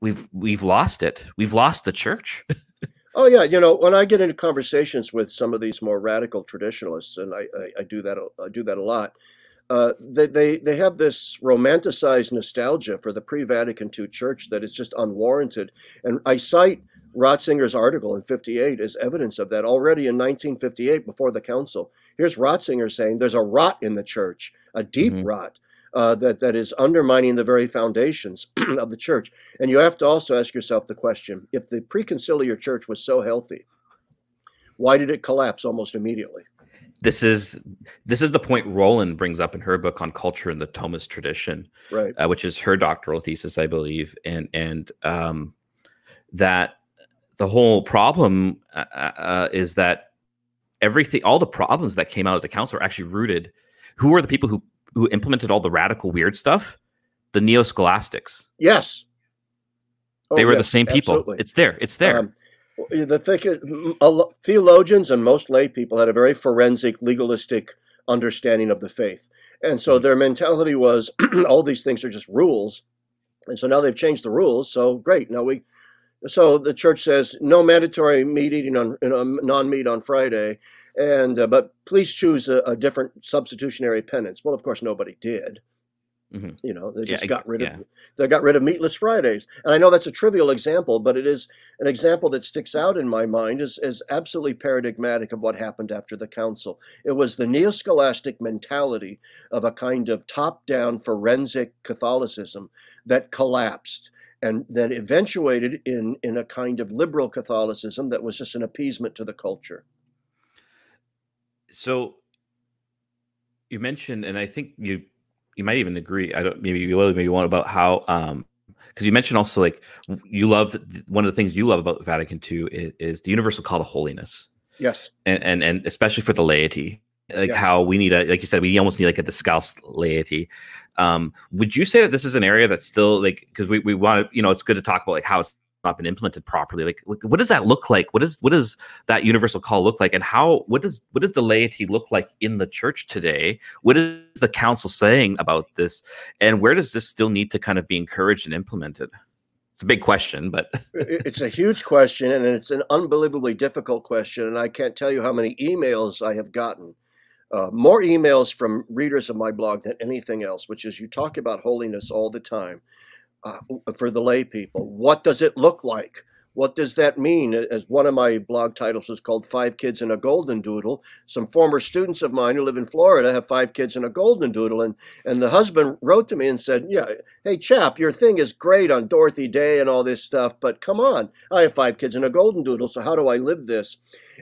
"We've we've lost it. We've lost the church." oh yeah, you know when I get into conversations with some of these more radical traditionalists, and I, I, I do that I do that a lot. Uh, they, they they have this romanticized nostalgia for the pre-Vatican II church that is just unwarranted. And I cite Ratzinger's article in 58 is evidence of that already in 1958 before the council. Here's Ratzinger saying there's a rot in the church, a deep mm-hmm. rot. Uh, that that is undermining the very foundations of the church, and you have to also ask yourself the question: If the preconciliar church was so healthy, why did it collapse almost immediately? This is this is the point Rowland brings up in her book on culture and the Thomist tradition, right? Uh, which is her doctoral thesis, I believe, and and um, that the whole problem uh, uh, uh, is that everything, all the problems that came out of the council are actually rooted. Who are the people who who implemented all the radical weird stuff? The neo scholastics. Yes, oh, they were yes, the same people. Absolutely. It's there. It's there. Um, the thing, theologians and most lay people had a very forensic, legalistic understanding of the faith, and so their mentality was all these things are just rules, and so now they've changed the rules. So great, now we So the church says no mandatory meat eating on you know, non-meat on Friday, and uh, but please choose a, a, different substitutionary penance. Well, of course, nobody did. Mm-hmm. You know, they just yeah, got rid of yeah. they got rid of meatless Fridays. And I know that's a trivial example, but it is an example that sticks out in my mind as, as absolutely paradigmatic of what happened after the council. It was the neo-scholastic mentality of a kind of top-down forensic Catholicism that collapsed and then eventuated in in a kind of liberal Catholicism that was just an appeasement to the culture. So you mentioned, and I think you you might even agree. I don't maybe you will maybe want about how um because you mentioned also like you loved one of the things you love about Vatican II is, is the universal call to holiness. Yes, and and and especially for the laity, like yes. how we need a like you said we almost need like a discalced laity. Um, would you say that this is an area that's still like because we we want to you know it's good to talk about like how it's not been implemented properly. Like what does that look like? What is what does that universal call look like? And how what does what does the laity look like in the church today? What is the council saying about this? And where does this still need to kind of be encouraged and implemented? It's a big question but it's a huge question and it's an unbelievably difficult question and i can't tell you how many emails i have gotten uh, more emails from readers of my blog than anything else which is you talk about holiness all the time uh, for the lay people. What does it look like? What does that mean? As one of my blog titles was called Five Kids and a Golden Doodle. Some former students of mine who live in Florida have five kids and a golden doodle. And, and the husband wrote to me and said, Yeah, hey, chap, your thing is great on Dorothy Day and all this stuff, but come on, I have five kids and a golden doodle, so how do I live this?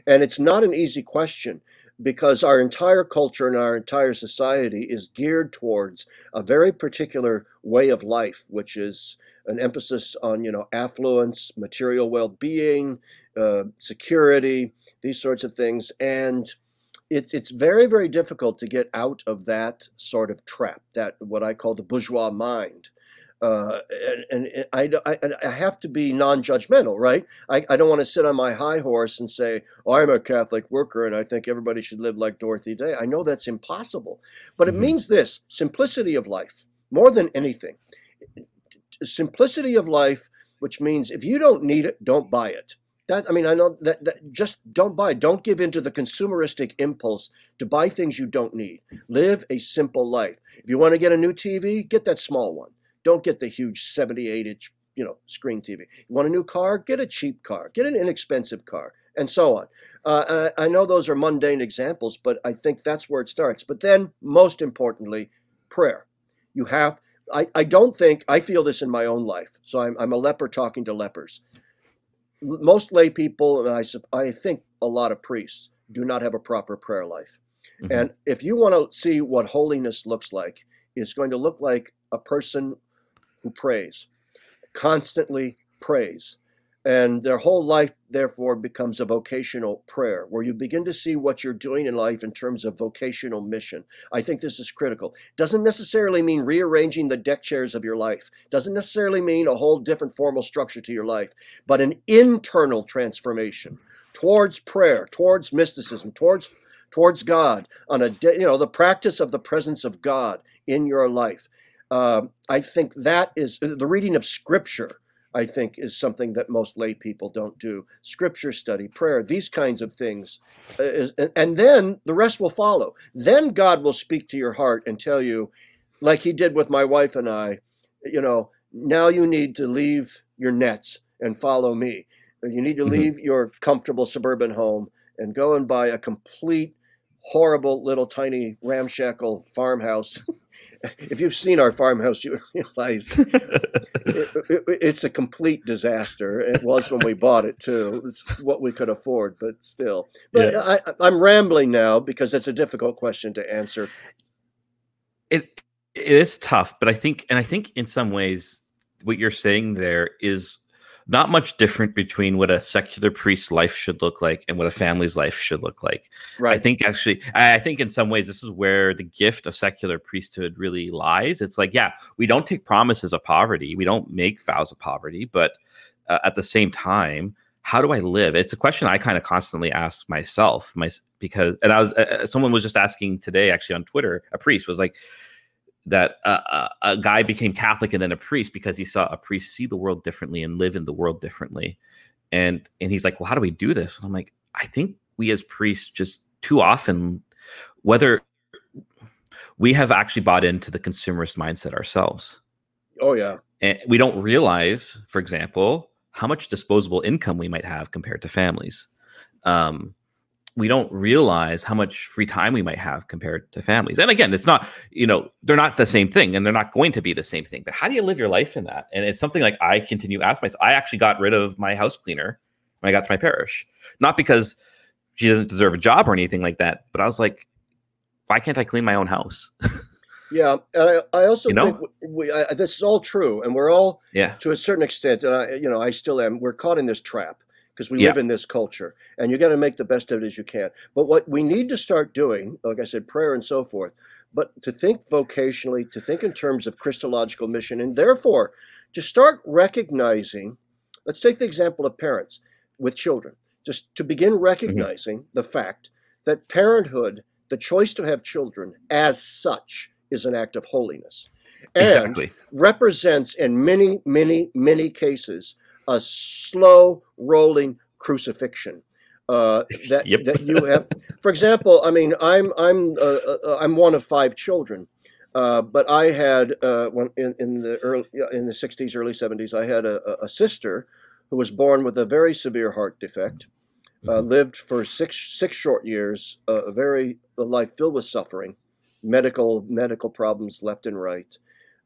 And it's not an easy question because our entire culture and our entire society is geared towards a very particular way of life, which is an emphasis on you know affluence, material well-being, uh, security, these sorts of things, and it's it's very very difficult to get out of that sort of trap, that what I call the bourgeois mind, uh, and, and I, I, I, have to be non-judgmental, right? I, I don't want to sit on my high horse and say, oh, I'm a Catholic worker and I think everybody should live like Dorothy Day. I know that's impossible, but mm-hmm. it means this: simplicity of life, more than anything. Simplicity of life, which means if you don't need it, don't buy it. That I mean, I know that, that just don't buy. Don't give in to the consumeristic impulse to buy things you don't need. Live a simple life. If you want to get a new TV, get that small one. Don't get the huge 78 inch, you know, screen TV. You want a new car? Get a cheap car. Get an inexpensive car, and so on. Uh, I know those are mundane examples, but I think that's where it starts. But then, most importantly, prayer. You have. I, I don't think I feel this in my own life. So I'm, I'm a leper talking to lepers. Most lay people, and I, I think a lot of priests, do not have a proper prayer life. Mm-hmm. And if you want to see what holiness looks like, it's going to look like a person who prays, constantly prays. And their whole life, therefore, becomes a vocational prayer where you begin to see what you're doing in life in terms of vocational mission. I think this is critical. Doesn't necessarily mean rearranging the deck chairs of your life, doesn't necessarily mean a whole different formal structure to your life, but an internal transformation towards prayer, towards mysticism, towards towards God on a day, you know the practice of the presence of God in your life. Uh, I think that is the reading of Scripture. I think is something that most lay people don't do. Scripture study, prayer, these kinds of things, uh, and then the rest will follow. Then God will speak to your heart and tell you, like He did with my wife and I, you know, now you need to leave your nets and follow me. You need to mm-hmm. leave your comfortable suburban home and go and buy a complete horrible little tiny ramshackle farmhouse if you've seen our farmhouse, you realize it, it, it's a complete disaster. It was when we bought it too. It's what we could afford, but still. But yeah. I, I'm rambling now because it's a difficult question to answer. It it is tough, but I think, and I think in some ways, what you're saying there is not much different between what a secular priest's life should look like and what a family's life should look like. Right. I think actually, I think in some ways, this is where the gift of secular priesthood really lies. It's like, yeah, we don't take promises of poverty, we don't make vows of poverty, but uh, at the same time, how do I live? It's a question I kind of constantly ask myself. My because, and I was, uh, uh, someone was just asking today, actually on Twitter, a priest was like, that uh, a guy became Catholic and then a priest because he saw a priest see the world differently and live in the world differently. And and he's like, well, how do we do this? And I'm like, I think we as priests just too often, whether we have actually bought into the consumerist mindset ourselves. Oh yeah, and we don't realize, for example, how much disposable income we might have compared to families. Um, we don't realize how much free time we might have compared to families. And again, it's not, you know, they're not the same thing and they're not going to be the same thing. But how do you live your life in that? And it's something like I continue to ask myself. I actually got rid of my house cleaner when I got to my parish, not because she doesn't deserve a job or anything like that, but I was like, why can't I clean my own house? yeah, I, I also you know? think we, I, this is all true, and we're all, yeah, to a certain extent, and I, you know, I still am. We're caught in this trap because we yeah. live in this culture and you got to make the best of it as you can. But what we need to start doing, like I said, prayer and so forth, but to think vocationally, to think in terms of Christological mission, and therefore to start recognizing, let's take the example of parents with children, just to begin mm-hmm. recognizing mm-hmm. the fact that parenthood, the choice to have children as such, is an act of holiness. And exactly. represents in many, many, many cases a slow rolling crucifixion. Uh, that yep. that you have, for example, I mean, I'm I'm uh, uh, I'm one of five children, uh, but I had uh, when in, in, the early in the 60s, early 70s, I had a, a, sister who was born with a very severe heart defect. Uh, mm-hmm. lived for six six short years, a very a life filled with suffering, medical medical problems left and right.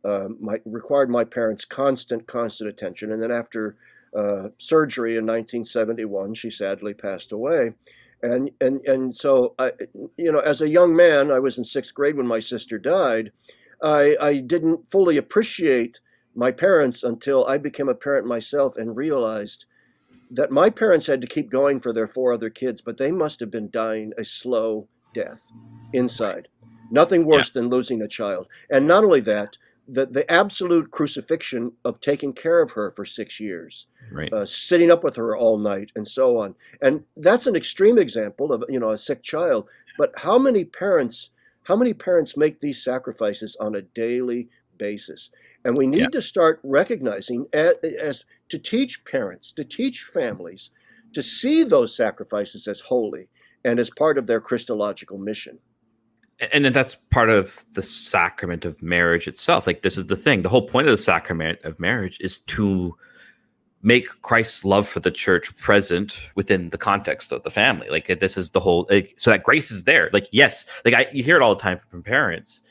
my required my parents constant constant attention, and then after uh, surgery in 1971. She sadly passed away. And, and, and so, I, you know, as a young man, I was in sixth grade when my sister died. I, I didn't fully appreciate my parents until I became a parent myself and realized that my parents had to keep going for their four other kids, but they must have been dying a slow death inside. Nothing worse yeah. than losing a child. And not only that, the, the absolute crucifixion of taking care of her for six years, right. uh, sitting up with her all night, and so on. And that's an extreme example of you know a sick child. But how many parents, how many parents make these sacrifices on a daily basis? And we need yeah. to start recognizing as, as to teach parents, to teach families, to see those sacrifices as holy and as part of their Christological mission and that's part of the sacrament of marriage itself. Like this is the thing. The whole point of the sacrament of marriage is to make Christ's love for the church present within the context of the family. Like uh, this is the whole. Like, so that grace is there. Like yes, like I you hear it all the time from parents.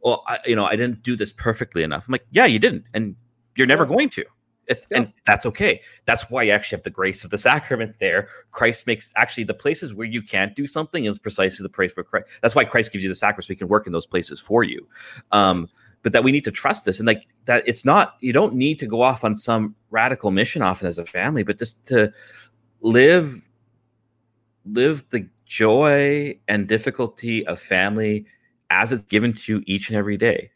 Well, I, you know, I didn't do this perfectly enough. I'm like, yeah, you didn't, and you're never going to. It's, yeah. And that's okay. That's why you actually have the grace of the sacrament there. Christ makes actually the places where you can't do something is precisely the place for Christ. That's why Christ gives you the sacrament so he can work in those places for you. Um, but that we need to trust this and like that it's not, you don't need to go off on some radical mission often as a family, but just to live, live the joy and difficulty of family as it's given to you each and every day.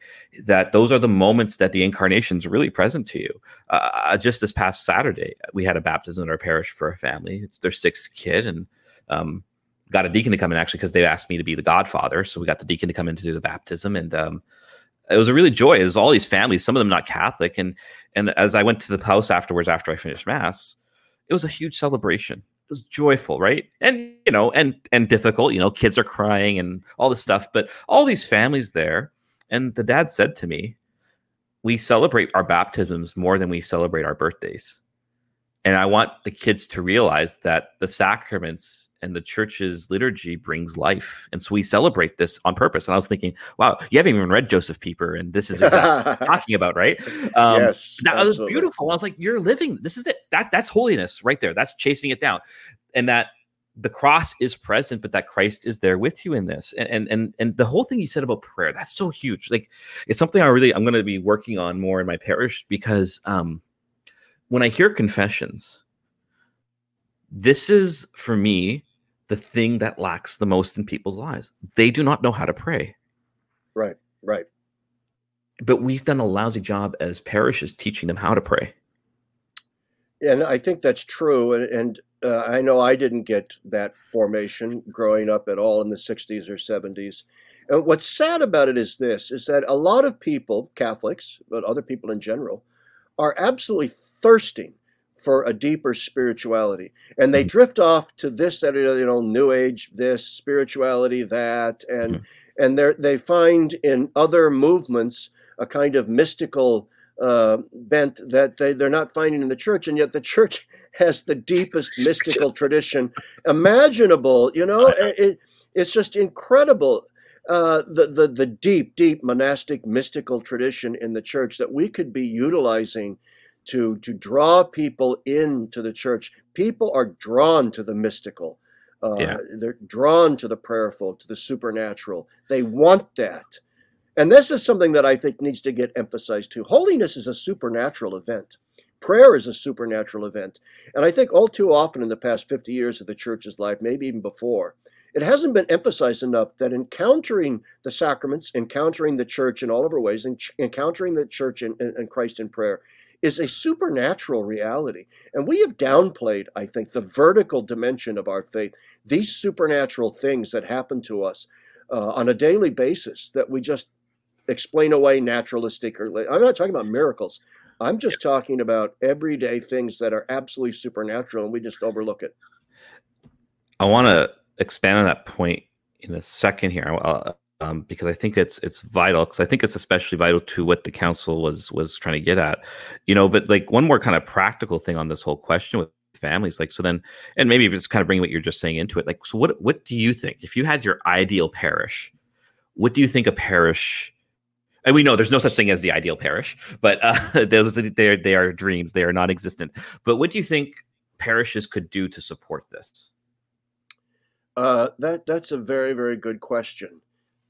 That those are the moments that the incarnation is really present to you. Uh, uh, just this past Saturday, we had a baptism in our parish for a family. It's their sixth kid, and um, got a deacon to come in actually because they asked me to be the godfather. So we got the deacon to come in to do the baptism, and um, it was a really joy. It was all these families, some of them not Catholic, and and as I went to the house afterwards after I finished mass, it was a huge celebration was joyful, right? And you know, and and difficult. You know, kids are crying and all this stuff, but all these families there. And the dad said to me, "We celebrate our baptisms more than we celebrate our birthdays." And I want the kids to realize that the sacraments and the church's liturgy brings life. And so we celebrate this on purpose. And I was thinking, wow, you haven't even read Joseph Pieper, and this is exactly talking about, right? Um, yes. That was beautiful. I was like, you're living, this is it. That that's holiness right there. That's chasing it down. And that the cross is present, but that Christ is there with you in this. And and and, and the whole thing you said about prayer, that's so huge. Like it's something I really I'm gonna be working on more in my parish because um when I hear confessions, this is for me the thing that lacks the most in people's lives. They do not know how to pray. Right, right. But we've done a lousy job as parishes teaching them how to pray. And I think that's true. And, and uh, I know I didn't get that formation growing up at all in the 60s or 70s. And what's sad about it is this is that a lot of people, Catholics, but other people in general, are absolutely thirsting for a deeper spirituality. And they mm-hmm. drift off to this, that, you know, new age, this, spirituality, that, and mm-hmm. and they they find in other movements a kind of mystical uh, bent that they, they're not finding in the church, and yet the church has the deepest mystical tradition imaginable. You know, it, it's just incredible. Uh, the, the the deep, deep monastic mystical tradition in the church that we could be utilizing to to draw people into the church. People are drawn to the mystical. Uh, yeah. They're drawn to the prayerful, to the supernatural. They want that. And this is something that I think needs to get emphasized too. Holiness is a supernatural event. Prayer is a supernatural event. And I think all too often in the past 50 years of the church's life, maybe even before, it hasn't been emphasized enough that encountering the sacraments, encountering the church in all of our ways, and encountering the church and, and Christ in prayer is a supernatural reality. And we have downplayed, I think, the vertical dimension of our faith. These supernatural things that happen to us uh, on a daily basis that we just explain away naturalistic or I'm not talking about miracles. I'm just talking about everyday things that are absolutely supernatural and we just overlook it. I want to expand on that point in a second here. Uh, um, because I think it's it's vital because I think it's especially vital to what the council was was trying to get at, you know. But like one more kind of practical thing on this whole question with families, like so then, and maybe just kind of bring what you're just saying into it. Like, so what what do you think if you had your ideal parish? What do you think a parish? And we know there's no such thing as the ideal parish, but uh, those they they are dreams. They are non-existent. But what do you think parishes could do to support this? Uh, that that's a very very good question.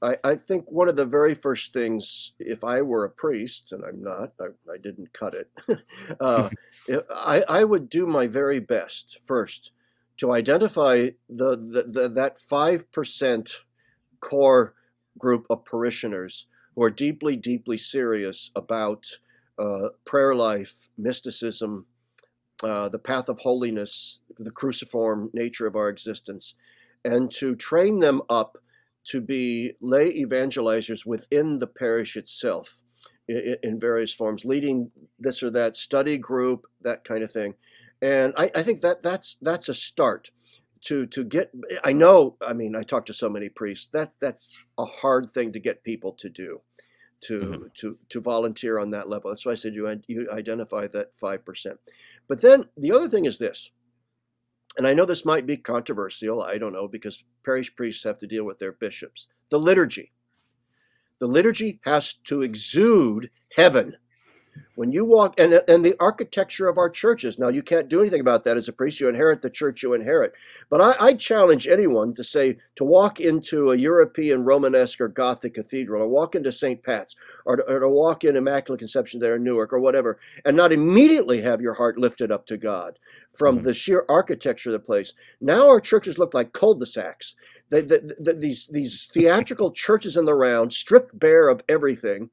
I, I think one of the very first things, if I were a priest, and I'm not, I, I didn't cut it, uh, I, I would do my very best first to identify the, the, the that 5% core group of parishioners who are deeply, deeply serious about uh, prayer life, mysticism, uh, the path of holiness, the cruciform nature of our existence, and to train them up to be lay evangelizers within the parish itself in, in, various forms, leading this or that study group, that kind of thing. And I, I think that that's that's a start to to get. I know. I mean, I talk to so many priests. That that's a hard thing to get people to do, to mm-hmm. to to volunteer on that level. That's why I said you you identify that five percent. But then the other thing is this and I know this might be controversial, I don't know, because parish priests have to deal with their bishops. The liturgy. The liturgy has to exude heaven. When you walk, and, and the architecture of our churches, now you can't do anything about that as a priest. You inherit the church you inherit. But I, I challenge anyone to say, to walk into a European Romanesque or Gothic cathedral, or walk into St. Pat's, or to, or to walk in Immaculate Conception there in Newark, or whatever, and not immediately have your heart lifted up to God from mm-hmm. the sheer architecture of the place. Now our churches look like cul-de-sacs. They, the, the, these, these theatrical churches in the round, stripped bare of everything,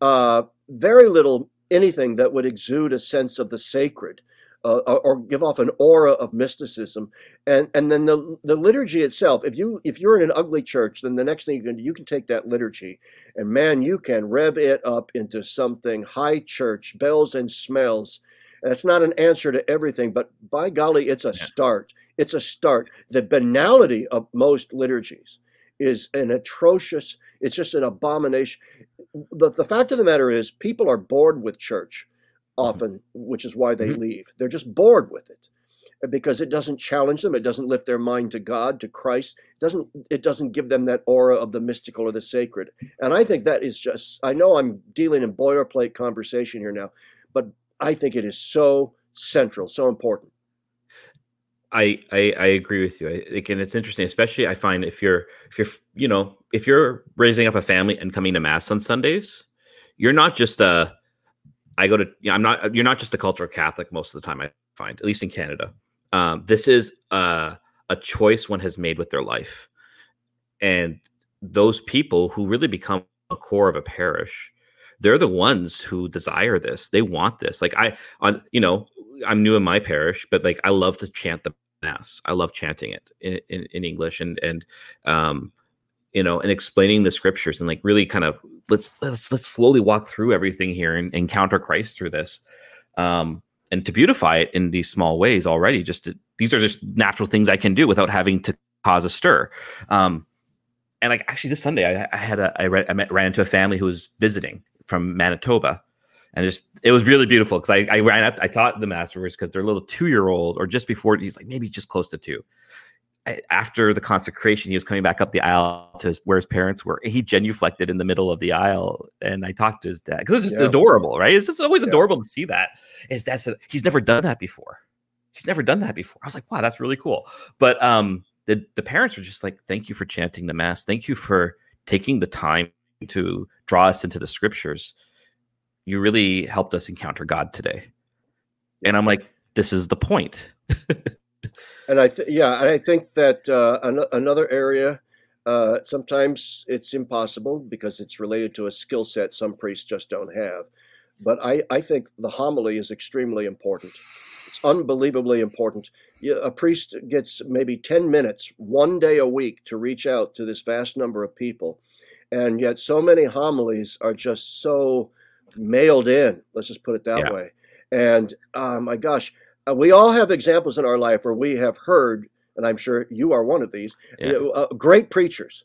uh, very little anything that would exude a sense of the sacred. Uh, or give off an aura of mysticism, and and then the the liturgy itself. If you if you're in an ugly church, then the next thing you can do, you can take that liturgy, and man, you can rev it up into something high church, bells and smells. That's not an answer to everything, but by golly, it's a start. It's a start. The banality of most liturgies is an atrocious. It's just an abomination the, the fact of the matter is, people are bored with church mm-hmm. often, which is why they mm-hmm. leave. They're just bored with it because it doesn't challenge them. It doesn't lift their mind to God, to Christ. It doesn't it doesn't give them that aura of the mystical or the sacred. And I think that is just. I know I'm dealing in boilerplate conversation here now, but I think it is so central, so important. I, I, I agree with you. I, again, it's interesting, especially I find if you're if you're you know if you're raising up a family and coming to mass on Sundays, you're not just a I go to you know, I'm not you're not just a cultural Catholic most of the time. I find at least in Canada, um, this is a a choice one has made with their life, and those people who really become a core of a parish, they're the ones who desire this. They want this. Like I on you know I'm new in my parish, but like I love to chant the mass. I love chanting it in, in, in English, and and um, you know, and explaining the scriptures and like really kind of let's let's let's slowly walk through everything here and encounter Christ through this. Um, and to beautify it in these small ways already, just to, these are just natural things I can do without having to cause a stir. Um, and like actually this Sunday, I, I had a I, read, I met, ran into a family who was visiting from Manitoba, and just it was really beautiful because I, I ran up, I taught them afterwards because their little two year old or just before he's like maybe just close to two, after the consecration, he was coming back up the aisle to his, where his parents were. He genuflected in the middle of the aisle, and I talked to his dad because it's just yeah. adorable, right? It's just always yeah. adorable to see that. Is that's a, he's never done that before. He's never done that before. I was like, wow, that's really cool. But um, the the parents were just like, thank you for chanting the mass. Thank you for taking the time to draw us into the scriptures. You really helped us encounter God today. And I'm like, this is the point. and I th- yeah, I think that uh, an- another area. Uh, sometimes it's impossible because it's related to a skill set some priests just don't have. But I, I think the homily is extremely important. It's unbelievably important. A priest gets maybe 10 minutes one day a week to reach out to this vast number of people. And yet, so many homilies are just so mailed in, let's just put it that yeah. way. And oh my gosh, uh, we all have examples in our life where we have heard, and I'm sure you are one of these, yeah. uh, great preachers,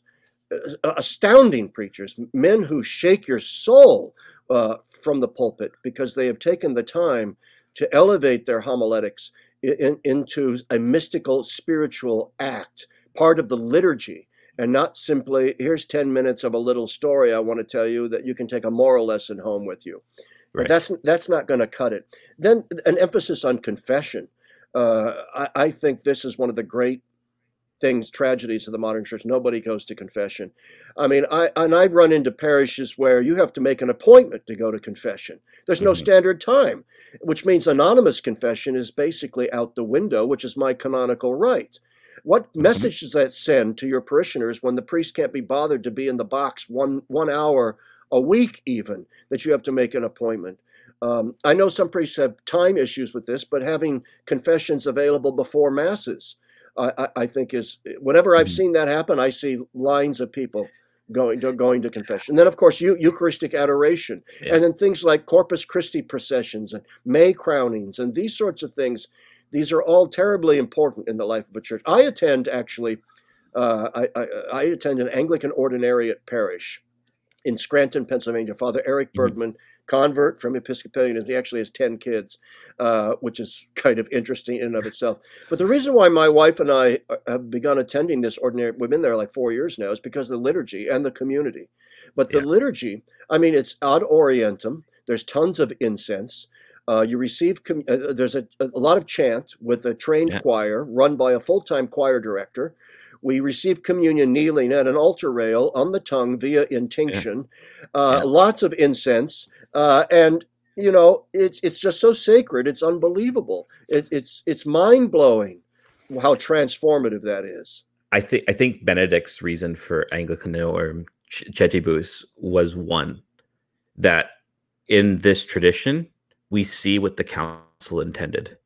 uh, astounding preachers, men who shake your soul uh, from the pulpit because they have taken the time to elevate their homiletics in, into a mystical spiritual act, part of the liturgy. And not simply, here's 10 minutes of a little story I want to tell you that you can take a moral lesson home with you. Right. That's that's not going to cut it. Then an emphasis on confession. Uh, I, I, think this is one of the great things, tragedies of the modern church. Nobody goes to confession. I mean, I and I've run into parishes where you have to make an appointment to go to confession. There's no mm-hmm. standard time, which means anonymous confession is basically out the window, which is my canonical right. What mm-hmm. message does that send to your parishioners when the priest can't be bothered to be in the box one one hour a week even that you have to make an appointment. Um, I know some priests have time issues with this, but having confessions available before masses, I, I think is whenever I've mm-hmm. seen that happen, I see lines of people going to going to confession. And then, of course, Eucharistic adoration, yeah. and then things like Corpus Christi processions and May crownings and these sorts of things. These are all terribly important in the life of a church. I attend actually. Uh, I, I, I attend an Anglican ordinariate parish in Scranton, Pennsylvania. Father Eric mm-hmm. Bergman, mm-hmm. convert from Episcopalianism. He actually has 10 kids, uh, which is kind of interesting in and of itself. But the reason why my wife and I uh, have begun attending this ordinary, we've been there like four years now, is because of the liturgy and the community. But the yeah. liturgy, I mean, it's ad orientem. There's tons of incense. Uh, you receive, com- uh, there's a, a, lot of chant with a trained yeah. choir run by a full time choir director we receive communion kneeling at an altar rail on the tongue via intinction, yeah. Uh, yeah. lots of incense, uh, and you know it's it's just so sacred. It's unbelievable. It, it's it's mind blowing how transformative that is. I think I think Benedict's reason for Anglicanorum Coetibus was one that in this tradition we see what the council intended.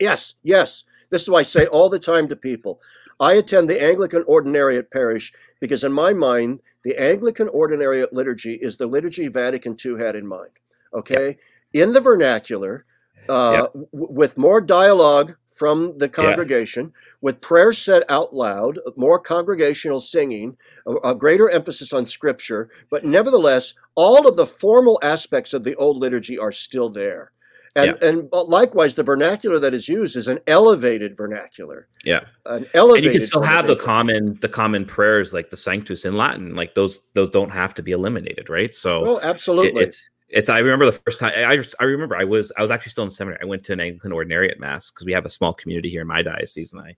Yes, yes. This is why I say all the time to people I attend the Anglican Ordinariate Parish because, in my mind, the Anglican Ordinariate liturgy is the liturgy Vatican II had in mind. Okay? In the vernacular, uh, w- with more dialogue from the congregation, yeah. with prayers said out loud, more congregational singing, a, a, greater emphasis on scripture, but nevertheless, all of the formal aspects of the old liturgy are still there. And yeah. and likewise, the vernacular that is used is an elevated vernacular. Yeah, an elevated. And you can still have the common the common prayers like the Sanctus in Latin. Like those those don't have to be eliminated, right? So, oh, absolutely. It, it's it's. I remember the first time. I I remember I was I was actually still in seminary. I went to an Anglican ordinariate mass because we have a small community here in my diocese, and I,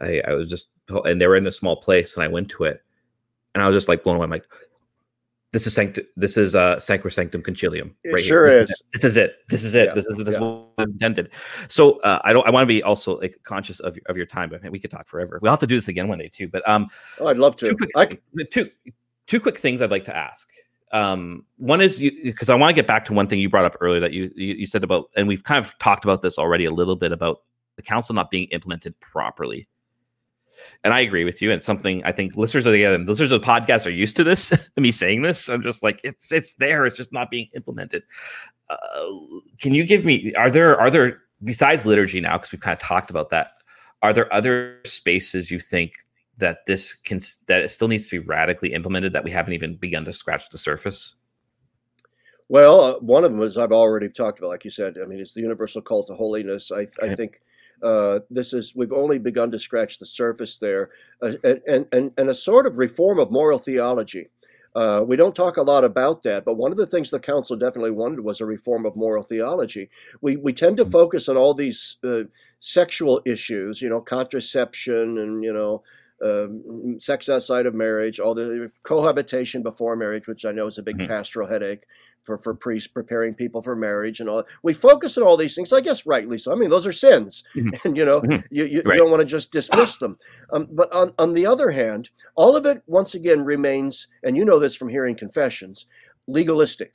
I I was just and they were in a small place, and I went to it, and I was just like blown away. I'm like, this is sanct- this is uh sacrosanctum concilium it right sure here. This is. this is it this is it yeah. this is this yeah. what intended so uh, i don't i want to be also like conscious of, of your time but man, we could talk forever we'll have to do this again one day too but um oh, i'd love to two quick, I... two, two quick things i'd like to ask um one is because i want to get back to one thing you brought up earlier that you, you you said about and we've kind of talked about this already a little bit about the council not being implemented properly and I agree with you. And something I think listeners of the listeners of the podcast are used to this. me saying this, I'm just like it's it's there. It's just not being implemented. Uh, can you give me? Are there are there besides liturgy now? Because we've kind of talked about that. Are there other spaces you think that this can that it still needs to be radically implemented that we haven't even begun to scratch the surface? Well, uh, one of them is I've already talked about, like you said. I mean, it's the universal call to holiness. I, I think uh, this is we've only begun to scratch the surface there, uh, and, and and a sort of reform of moral theology. Uh, we don't talk a lot about that, but one of the things the council definitely wanted was a reform of moral theology. We we tend to mm. focus on all these uh, sexual issues, you know, contraception and you know um, sex outside of marriage, all the cohabitation before marriage, which I know is a big mm-hmm. pastoral headache for, for priests preparing people for marriage and all. We focus on all these things, I guess rightly so. I mean, those are sins, mm-hmm. and you know, mm-hmm. you, you, right. you, don't want to just dismiss them. Um, but on, on the other hand, all of it once again remains, and you know this from hearing confessions, legalistic.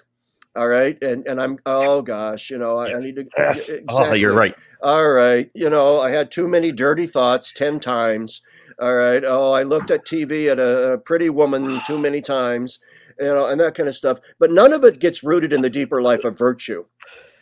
All right, and and I'm oh gosh, you know, I, I need to. Yes. Exactly. Oh, you're right. All right, you know, I had too many dirty thoughts ten times all right. Oh, I looked at TV at a, a pretty woman too many times, you know, and that kind of stuff. But none of it gets rooted in the deeper life of virtue.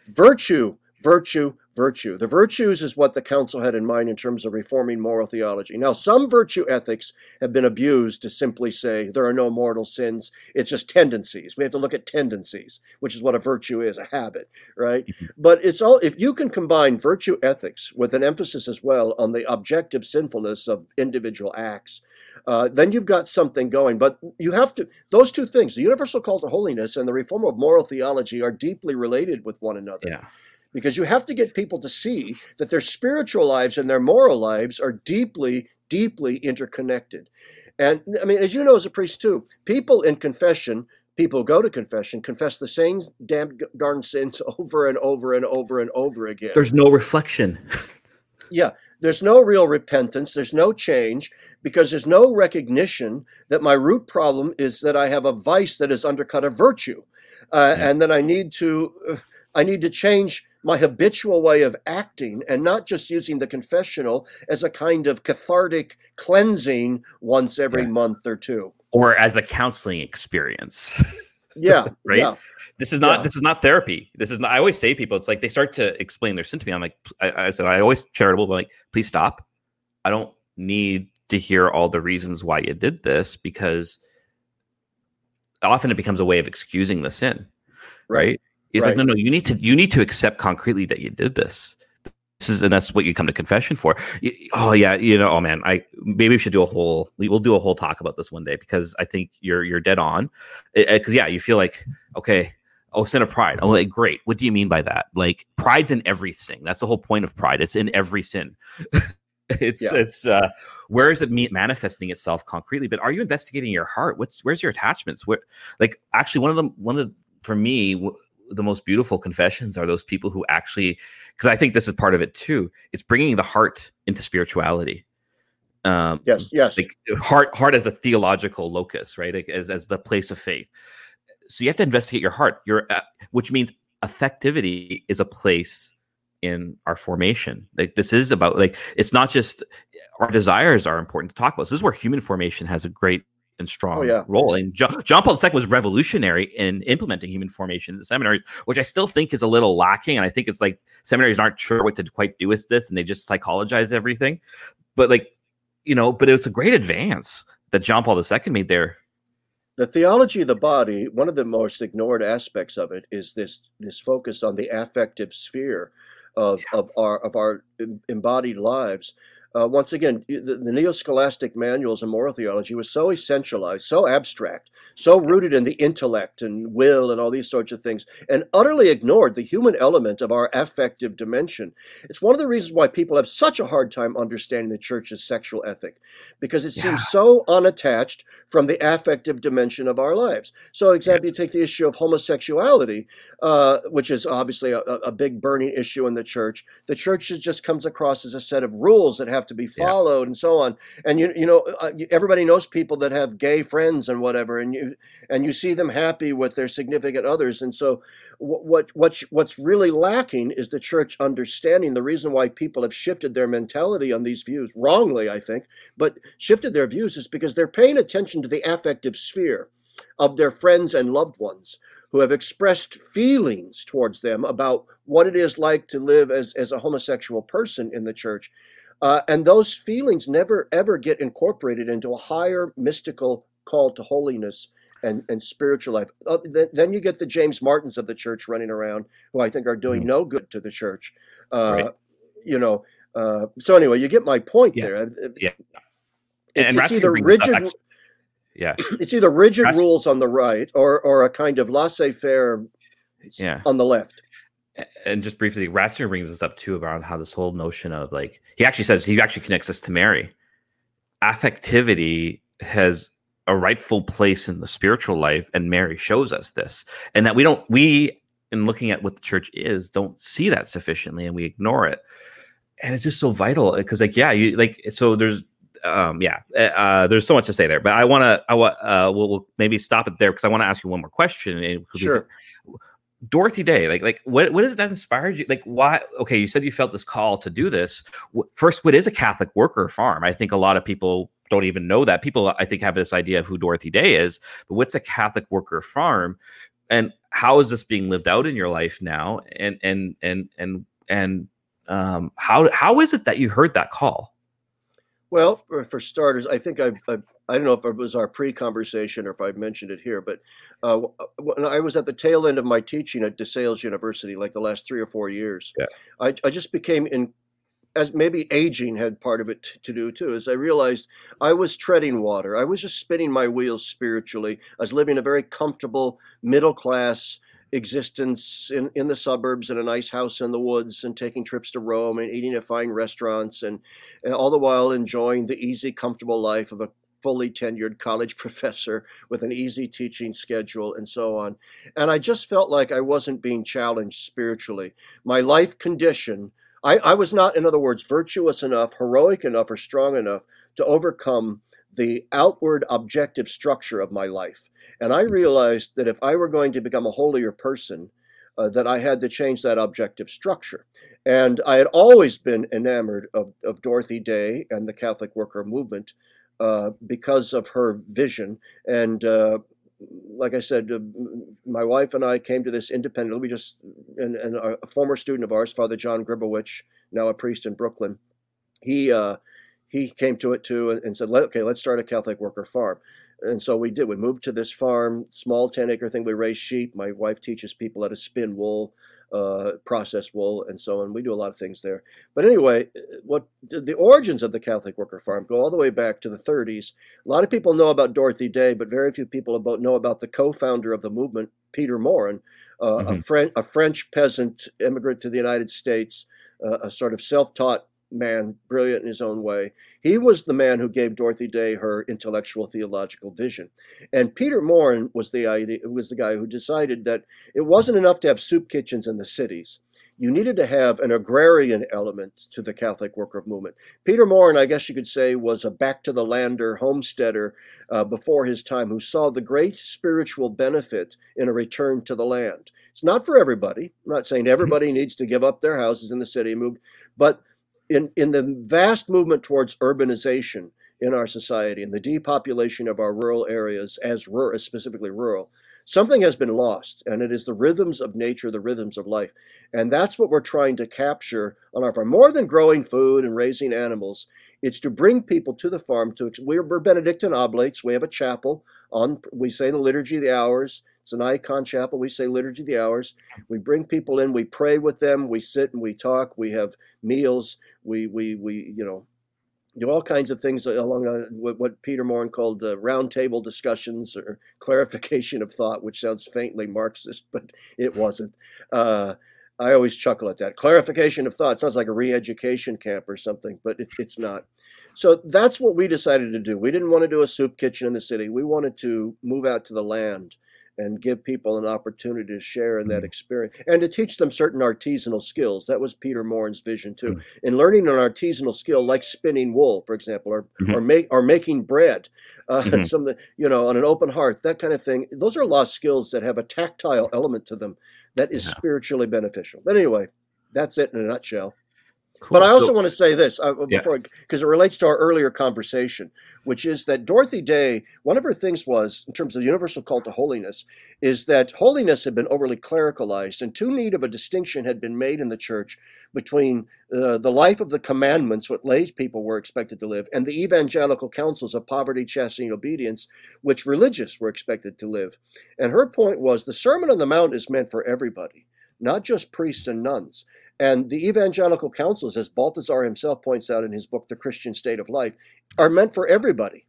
Virtue, virtue, virtue. The virtues is what the council had in mind in terms of reforming moral theology. Now, some virtue ethics have been abused to simply say there are no mortal sins. It's just tendencies. We have to look at tendencies, which is what a virtue is, a habit, right? Mm-hmm. But it's all if you can combine virtue ethics with an emphasis as well on the objective sinfulness of individual acts. Uh, then you've got something going. But you have to, those two things, the universal call to holiness and the reform of moral theology, are deeply related with one another. Yeah because you have to get people to see that their spiritual lives and their moral lives are deeply, deeply interconnected. And I mean, as you know, as a priest too, people in confession, people go to confession, confess the same damn darn sins over and over and over and over again. There's no reflection. yeah, there's no real repentance. There's no change because there's no recognition that my root problem is that I have a vice that has undercut a virtue, uh, yeah. and that I need to. Uh, I need to change my habitual way of acting and not just using the confessional as a kind of cathartic cleansing once every yeah. month or two or as a counseling experience yeah right yeah. this is not yeah. this is not therapy this is not i always say to people it's like they start to explain their sin to me i'm like i, I said i always charitable but like please stop i don't need to hear all the reasons why you did this because often it becomes a way of excusing the sin right, right? He's right. like, no, no, you need to you need to accept concretely that you did this. This is and that's what you come to confession for. You, oh yeah, you know, oh man, I maybe we should do a whole we'll do a whole talk about this one day because I think you're you're dead on. Because yeah, you feel like okay, oh sin of pride. Oh, like great. What do you mean by that? Like pride's in everything. That's the whole point of pride. It's in every sin. it's yeah. it's uh where is it manifesting itself concretely but are you investigating your heart what's where's your attachments where like actually one of them one of the, for me the most beautiful confessions are those people who actually because i think this is part of it too it's bringing the heart into spirituality. Um yes yes. like heart heart as a theological locus right? Like as, as the place of faith. So you have to investigate your heart. Your uh, which means affectivity is a place in our formation. Like this is about like it's not just our desires are important to talk about. So this is where human formation has a great and strong oh, yeah. role. And John, John Paul II was revolutionary in implementing human formation in the seminaries, which I still think is a little lacking. And I think it's like seminaries aren't sure what to quite do with this, and they just psychologize everything. But like, you know, but it's a great advance that John Paul II made there. The theology of the body, one of the most ignored aspects of it is this this focus on the affective sphere of, yeah. of our of our embodied lives. Uh, once again, the, the neo-scholastic manuals of moral theology was so essentialized, so abstract, so rooted in the intellect and will and all these sorts of things, and utterly ignored the human element of our affective dimension. It's one of the reasons why people have such a hard time understanding the church's sexual ethic, because it yeah. seems so unattached from the affective dimension of our lives. So, example, you take the issue of homosexuality, uh, which is obviously a, a big burning issue in the church. The church just comes across as a set of rules that have have to be followed, yeah. and so on. And you you know uh, everybody knows people that have gay friends and whatever, and you and you see them happy with their significant others. And so what what what's really lacking is the church understanding the reason why people have shifted their mentality on these views wrongly, I think, but shifted their views is because they're paying attention to the affective sphere of their friends and loved ones who have expressed feelings towards them about what it is like to live as, as a homosexual person in the church. Uh, and those feelings never ever get incorporated into a higher mystical call to holiness and, and spiritual life. Uh, th- then you get the James Martins of the church running around, who I think are doing mm. no good to the church. Uh, right. You know, uh, so anyway, you get my point yeah. there. Uh, yeah. It's, it's either rigid yeah. It's either rigid rules on the right or or a kind of laissez-faire yeah. on the left. And just briefly, Ratzinger brings us up too about how this whole notion of like he actually says he actually connects us to Mary. Affectivity has a rightful place in the spiritual life, and Mary shows us this, and that we don't we in looking at what the church is don't see that sufficiently, and we ignore it. And it's just so vital because, like, yeah, you like so. There's um, yeah, eh, uh, there's so much to say there, but I want to, I want, uh, we'll, we'll, maybe stop it there because I want to ask you one more question. Sure. Dorothy Day, like, like what, what is that inspired you? Like, why? Okay, you said you felt this call to do this. First, what is a Catholic worker farm? I think a lot of people don't even know that. People, I think, have this idea of who Dorothy Day is, but what's a Catholic worker farm? And how is this being lived out in your life now? And and and and and um, how how is it that you heard that call? Well, for starters, I think I, I, I don't know if it was our pre-conversation or if I mentioned it here, but uh, uh, when I was at the tail end of my teaching at DeSales University, like the last three or four years, yeah. I, I just became in, as maybe aging had part of it to do too, as I realized I was treading water. I was just spinning my wheels spiritually. I was living a very comfortable middle class existence in, in the suburbs in a nice house in the woods and taking trips to Rome and eating at fine restaurants and, and all the while enjoying the easy, comfortable life of a fully tenured college professor with an easy teaching schedule and so on. And I just felt like I wasn't being challenged spiritually. My life condition, I, I was not, in other words, virtuous enough, heroic enough, or strong enough to overcome the outward objective structure of my life. And I realized that if I were going to become a holier person, uh, that I had to change that objective structure. And I had always been enamored of, of Dorothy Day and the Catholic worker movement uh, because of her vision. And uh, like I said, uh, my wife and I came to this independently. We just, and, and a former student of ours, Father John Gribowich, now a priest in Brooklyn, he uh, he came to it too and said, okay, let's start a Catholic worker farm. And so we did. We moved to this farm, small 10 acre thing. We raise sheep. My wife teaches people how to spin wool, uh, process wool, and so on. We do a lot of things there. But anyway, what the origins of the Catholic worker farm go all the way back to the 30s. A lot of people know about Dorothy Day, but very few people about, know about the co founder of the movement, Peter Maurin, uh, mm-hmm. a, French, a French peasant immigrant to the United States, uh, a sort of self taught man, brilliant in his own way. He was the man who gave Dorothy Day her intellectual theological vision. And Peter Maurin was the idea was the guy who decided that it wasn't enough to have soup kitchens in the cities. You needed to have an agrarian element to the Catholic worker movement. Peter Maurin, I guess you could say, was a back to the lander homesteader uh, before his time who saw the great spiritual benefit in a return to the land. It's not for everybody. I'm not saying mm-hmm. everybody needs to give up their houses in the city and move, but in, in the vast movement towards urbanization in our society and the depopulation of our rural areas as rural, specifically rural, something has been lost, and it is the rhythms of nature, the rhythms of life. And that's what we're trying to capture on our farm. More than growing food and raising animals, it's to bring people to the farm. To we're, Benedictine Oblates. We have a chapel. On we say the liturgy the hours. It's an icon chapel. We say Liturgy of the Hours. We bring people in, we pray with them, we sit and we talk, we have meals, we, we, we you know, do all kinds of things along uh, what Peter Maurin called the roundtable discussions or clarification of thought, which sounds faintly Marxist, but it wasn't. Uh, I always chuckle at that. Clarification of thought sounds like a re-education camp or something, but it, it's not. So that's what we decided to do. We didn't want to do a soup kitchen in the city. We wanted to move out to the land and give people an opportunity to share in that Mhm. experience and to teach them certain artisanal skills. That was Peter Maurin's vision too. Mhm. In learning an artisanal skill like spinning wool, for example, or Mhm. or make or making bread, uh, Mhm. some you know on an open hearth, that kind of thing. Those are lost skills that have a tactile element to them that is Yeah. spiritually beneficial. But anyway, that's it in a nutshell. Cool. But I also So- want to say this uh, before, because it relates to our earlier conversation, which is that Dorothy Day, one of her things was, in terms of the universal call to holiness, is that holiness had been overly clericalized, and too neat of a distinction had been made in the church between uh, the life of the commandments, what lay people were expected to live, and the evangelical counsels of poverty, chastity, and obedience, which religious were expected to live. And her point was the Sermon on the Mount is meant for everybody, not just priests and nuns. And the evangelical counsels, as Balthasar himself points out in his book, The Christian State of Life, are meant for everybody.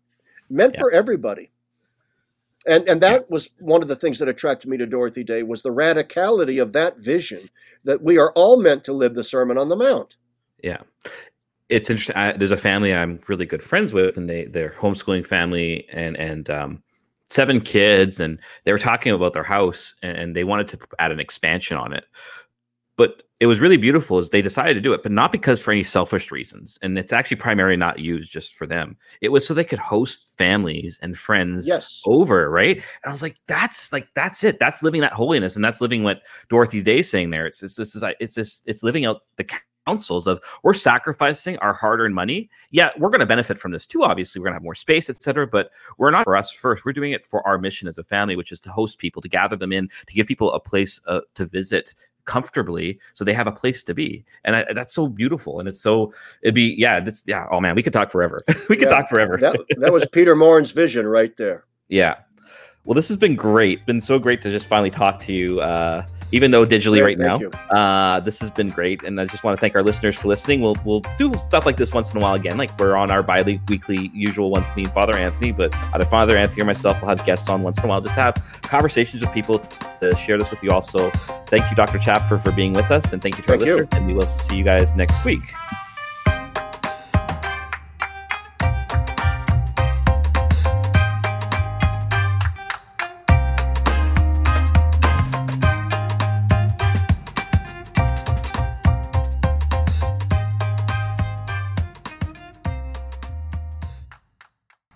Meant Yeah. for everybody. And and that was one of the things that attracted me to Dorothy Day was the radicality of that vision that we are all meant to live the Sermon on the Mount. Yeah, it's interesting. I, there's a family I'm really good friends with, and they they're homeschooling family, and and um, seven kids, and they were talking about their house, and, and they wanted to add an expansion on it. But it was really beautiful as they decided to do it, but not because for any selfish reasons. And it's actually primarily not used just for them. It was so they could host families and friends Yes. over, right? And I was like, that's like that's it. That's living that holiness, and that's living what Dorothy's Day is saying there. It's it's this is it's this it's living out the counsels of we're sacrificing our hard-earned money. Yeah, we're going to benefit from this too. Obviously, we're going to have more space, etc. But we're not for us first. We're doing it for our mission as a family, which is to host people, to gather them in, to give people a place uh, to visit comfortably so they have a place to be and I, that's so beautiful and it's so it'd be yeah this yeah oh man we could talk forever we could Yeah, talk forever That, that was Peter Maurin's vision right there. yeah. Well, this has been great. Been so great to just finally talk to you, uh, even though digitally Yeah, right now. Uh, this has been great, and I just want to thank our listeners for listening. We'll we'll do stuff like this once in a while again. Like we're on our bi-weekly usual ones, me and Father Anthony. But either Father Anthony or myself will have guests on once in a while, just to have conversations with people to share this with you. Also, thank you, Dr. Chapp, for being with us, and thank you to Thank our you. listeners. And we will see you guys next week.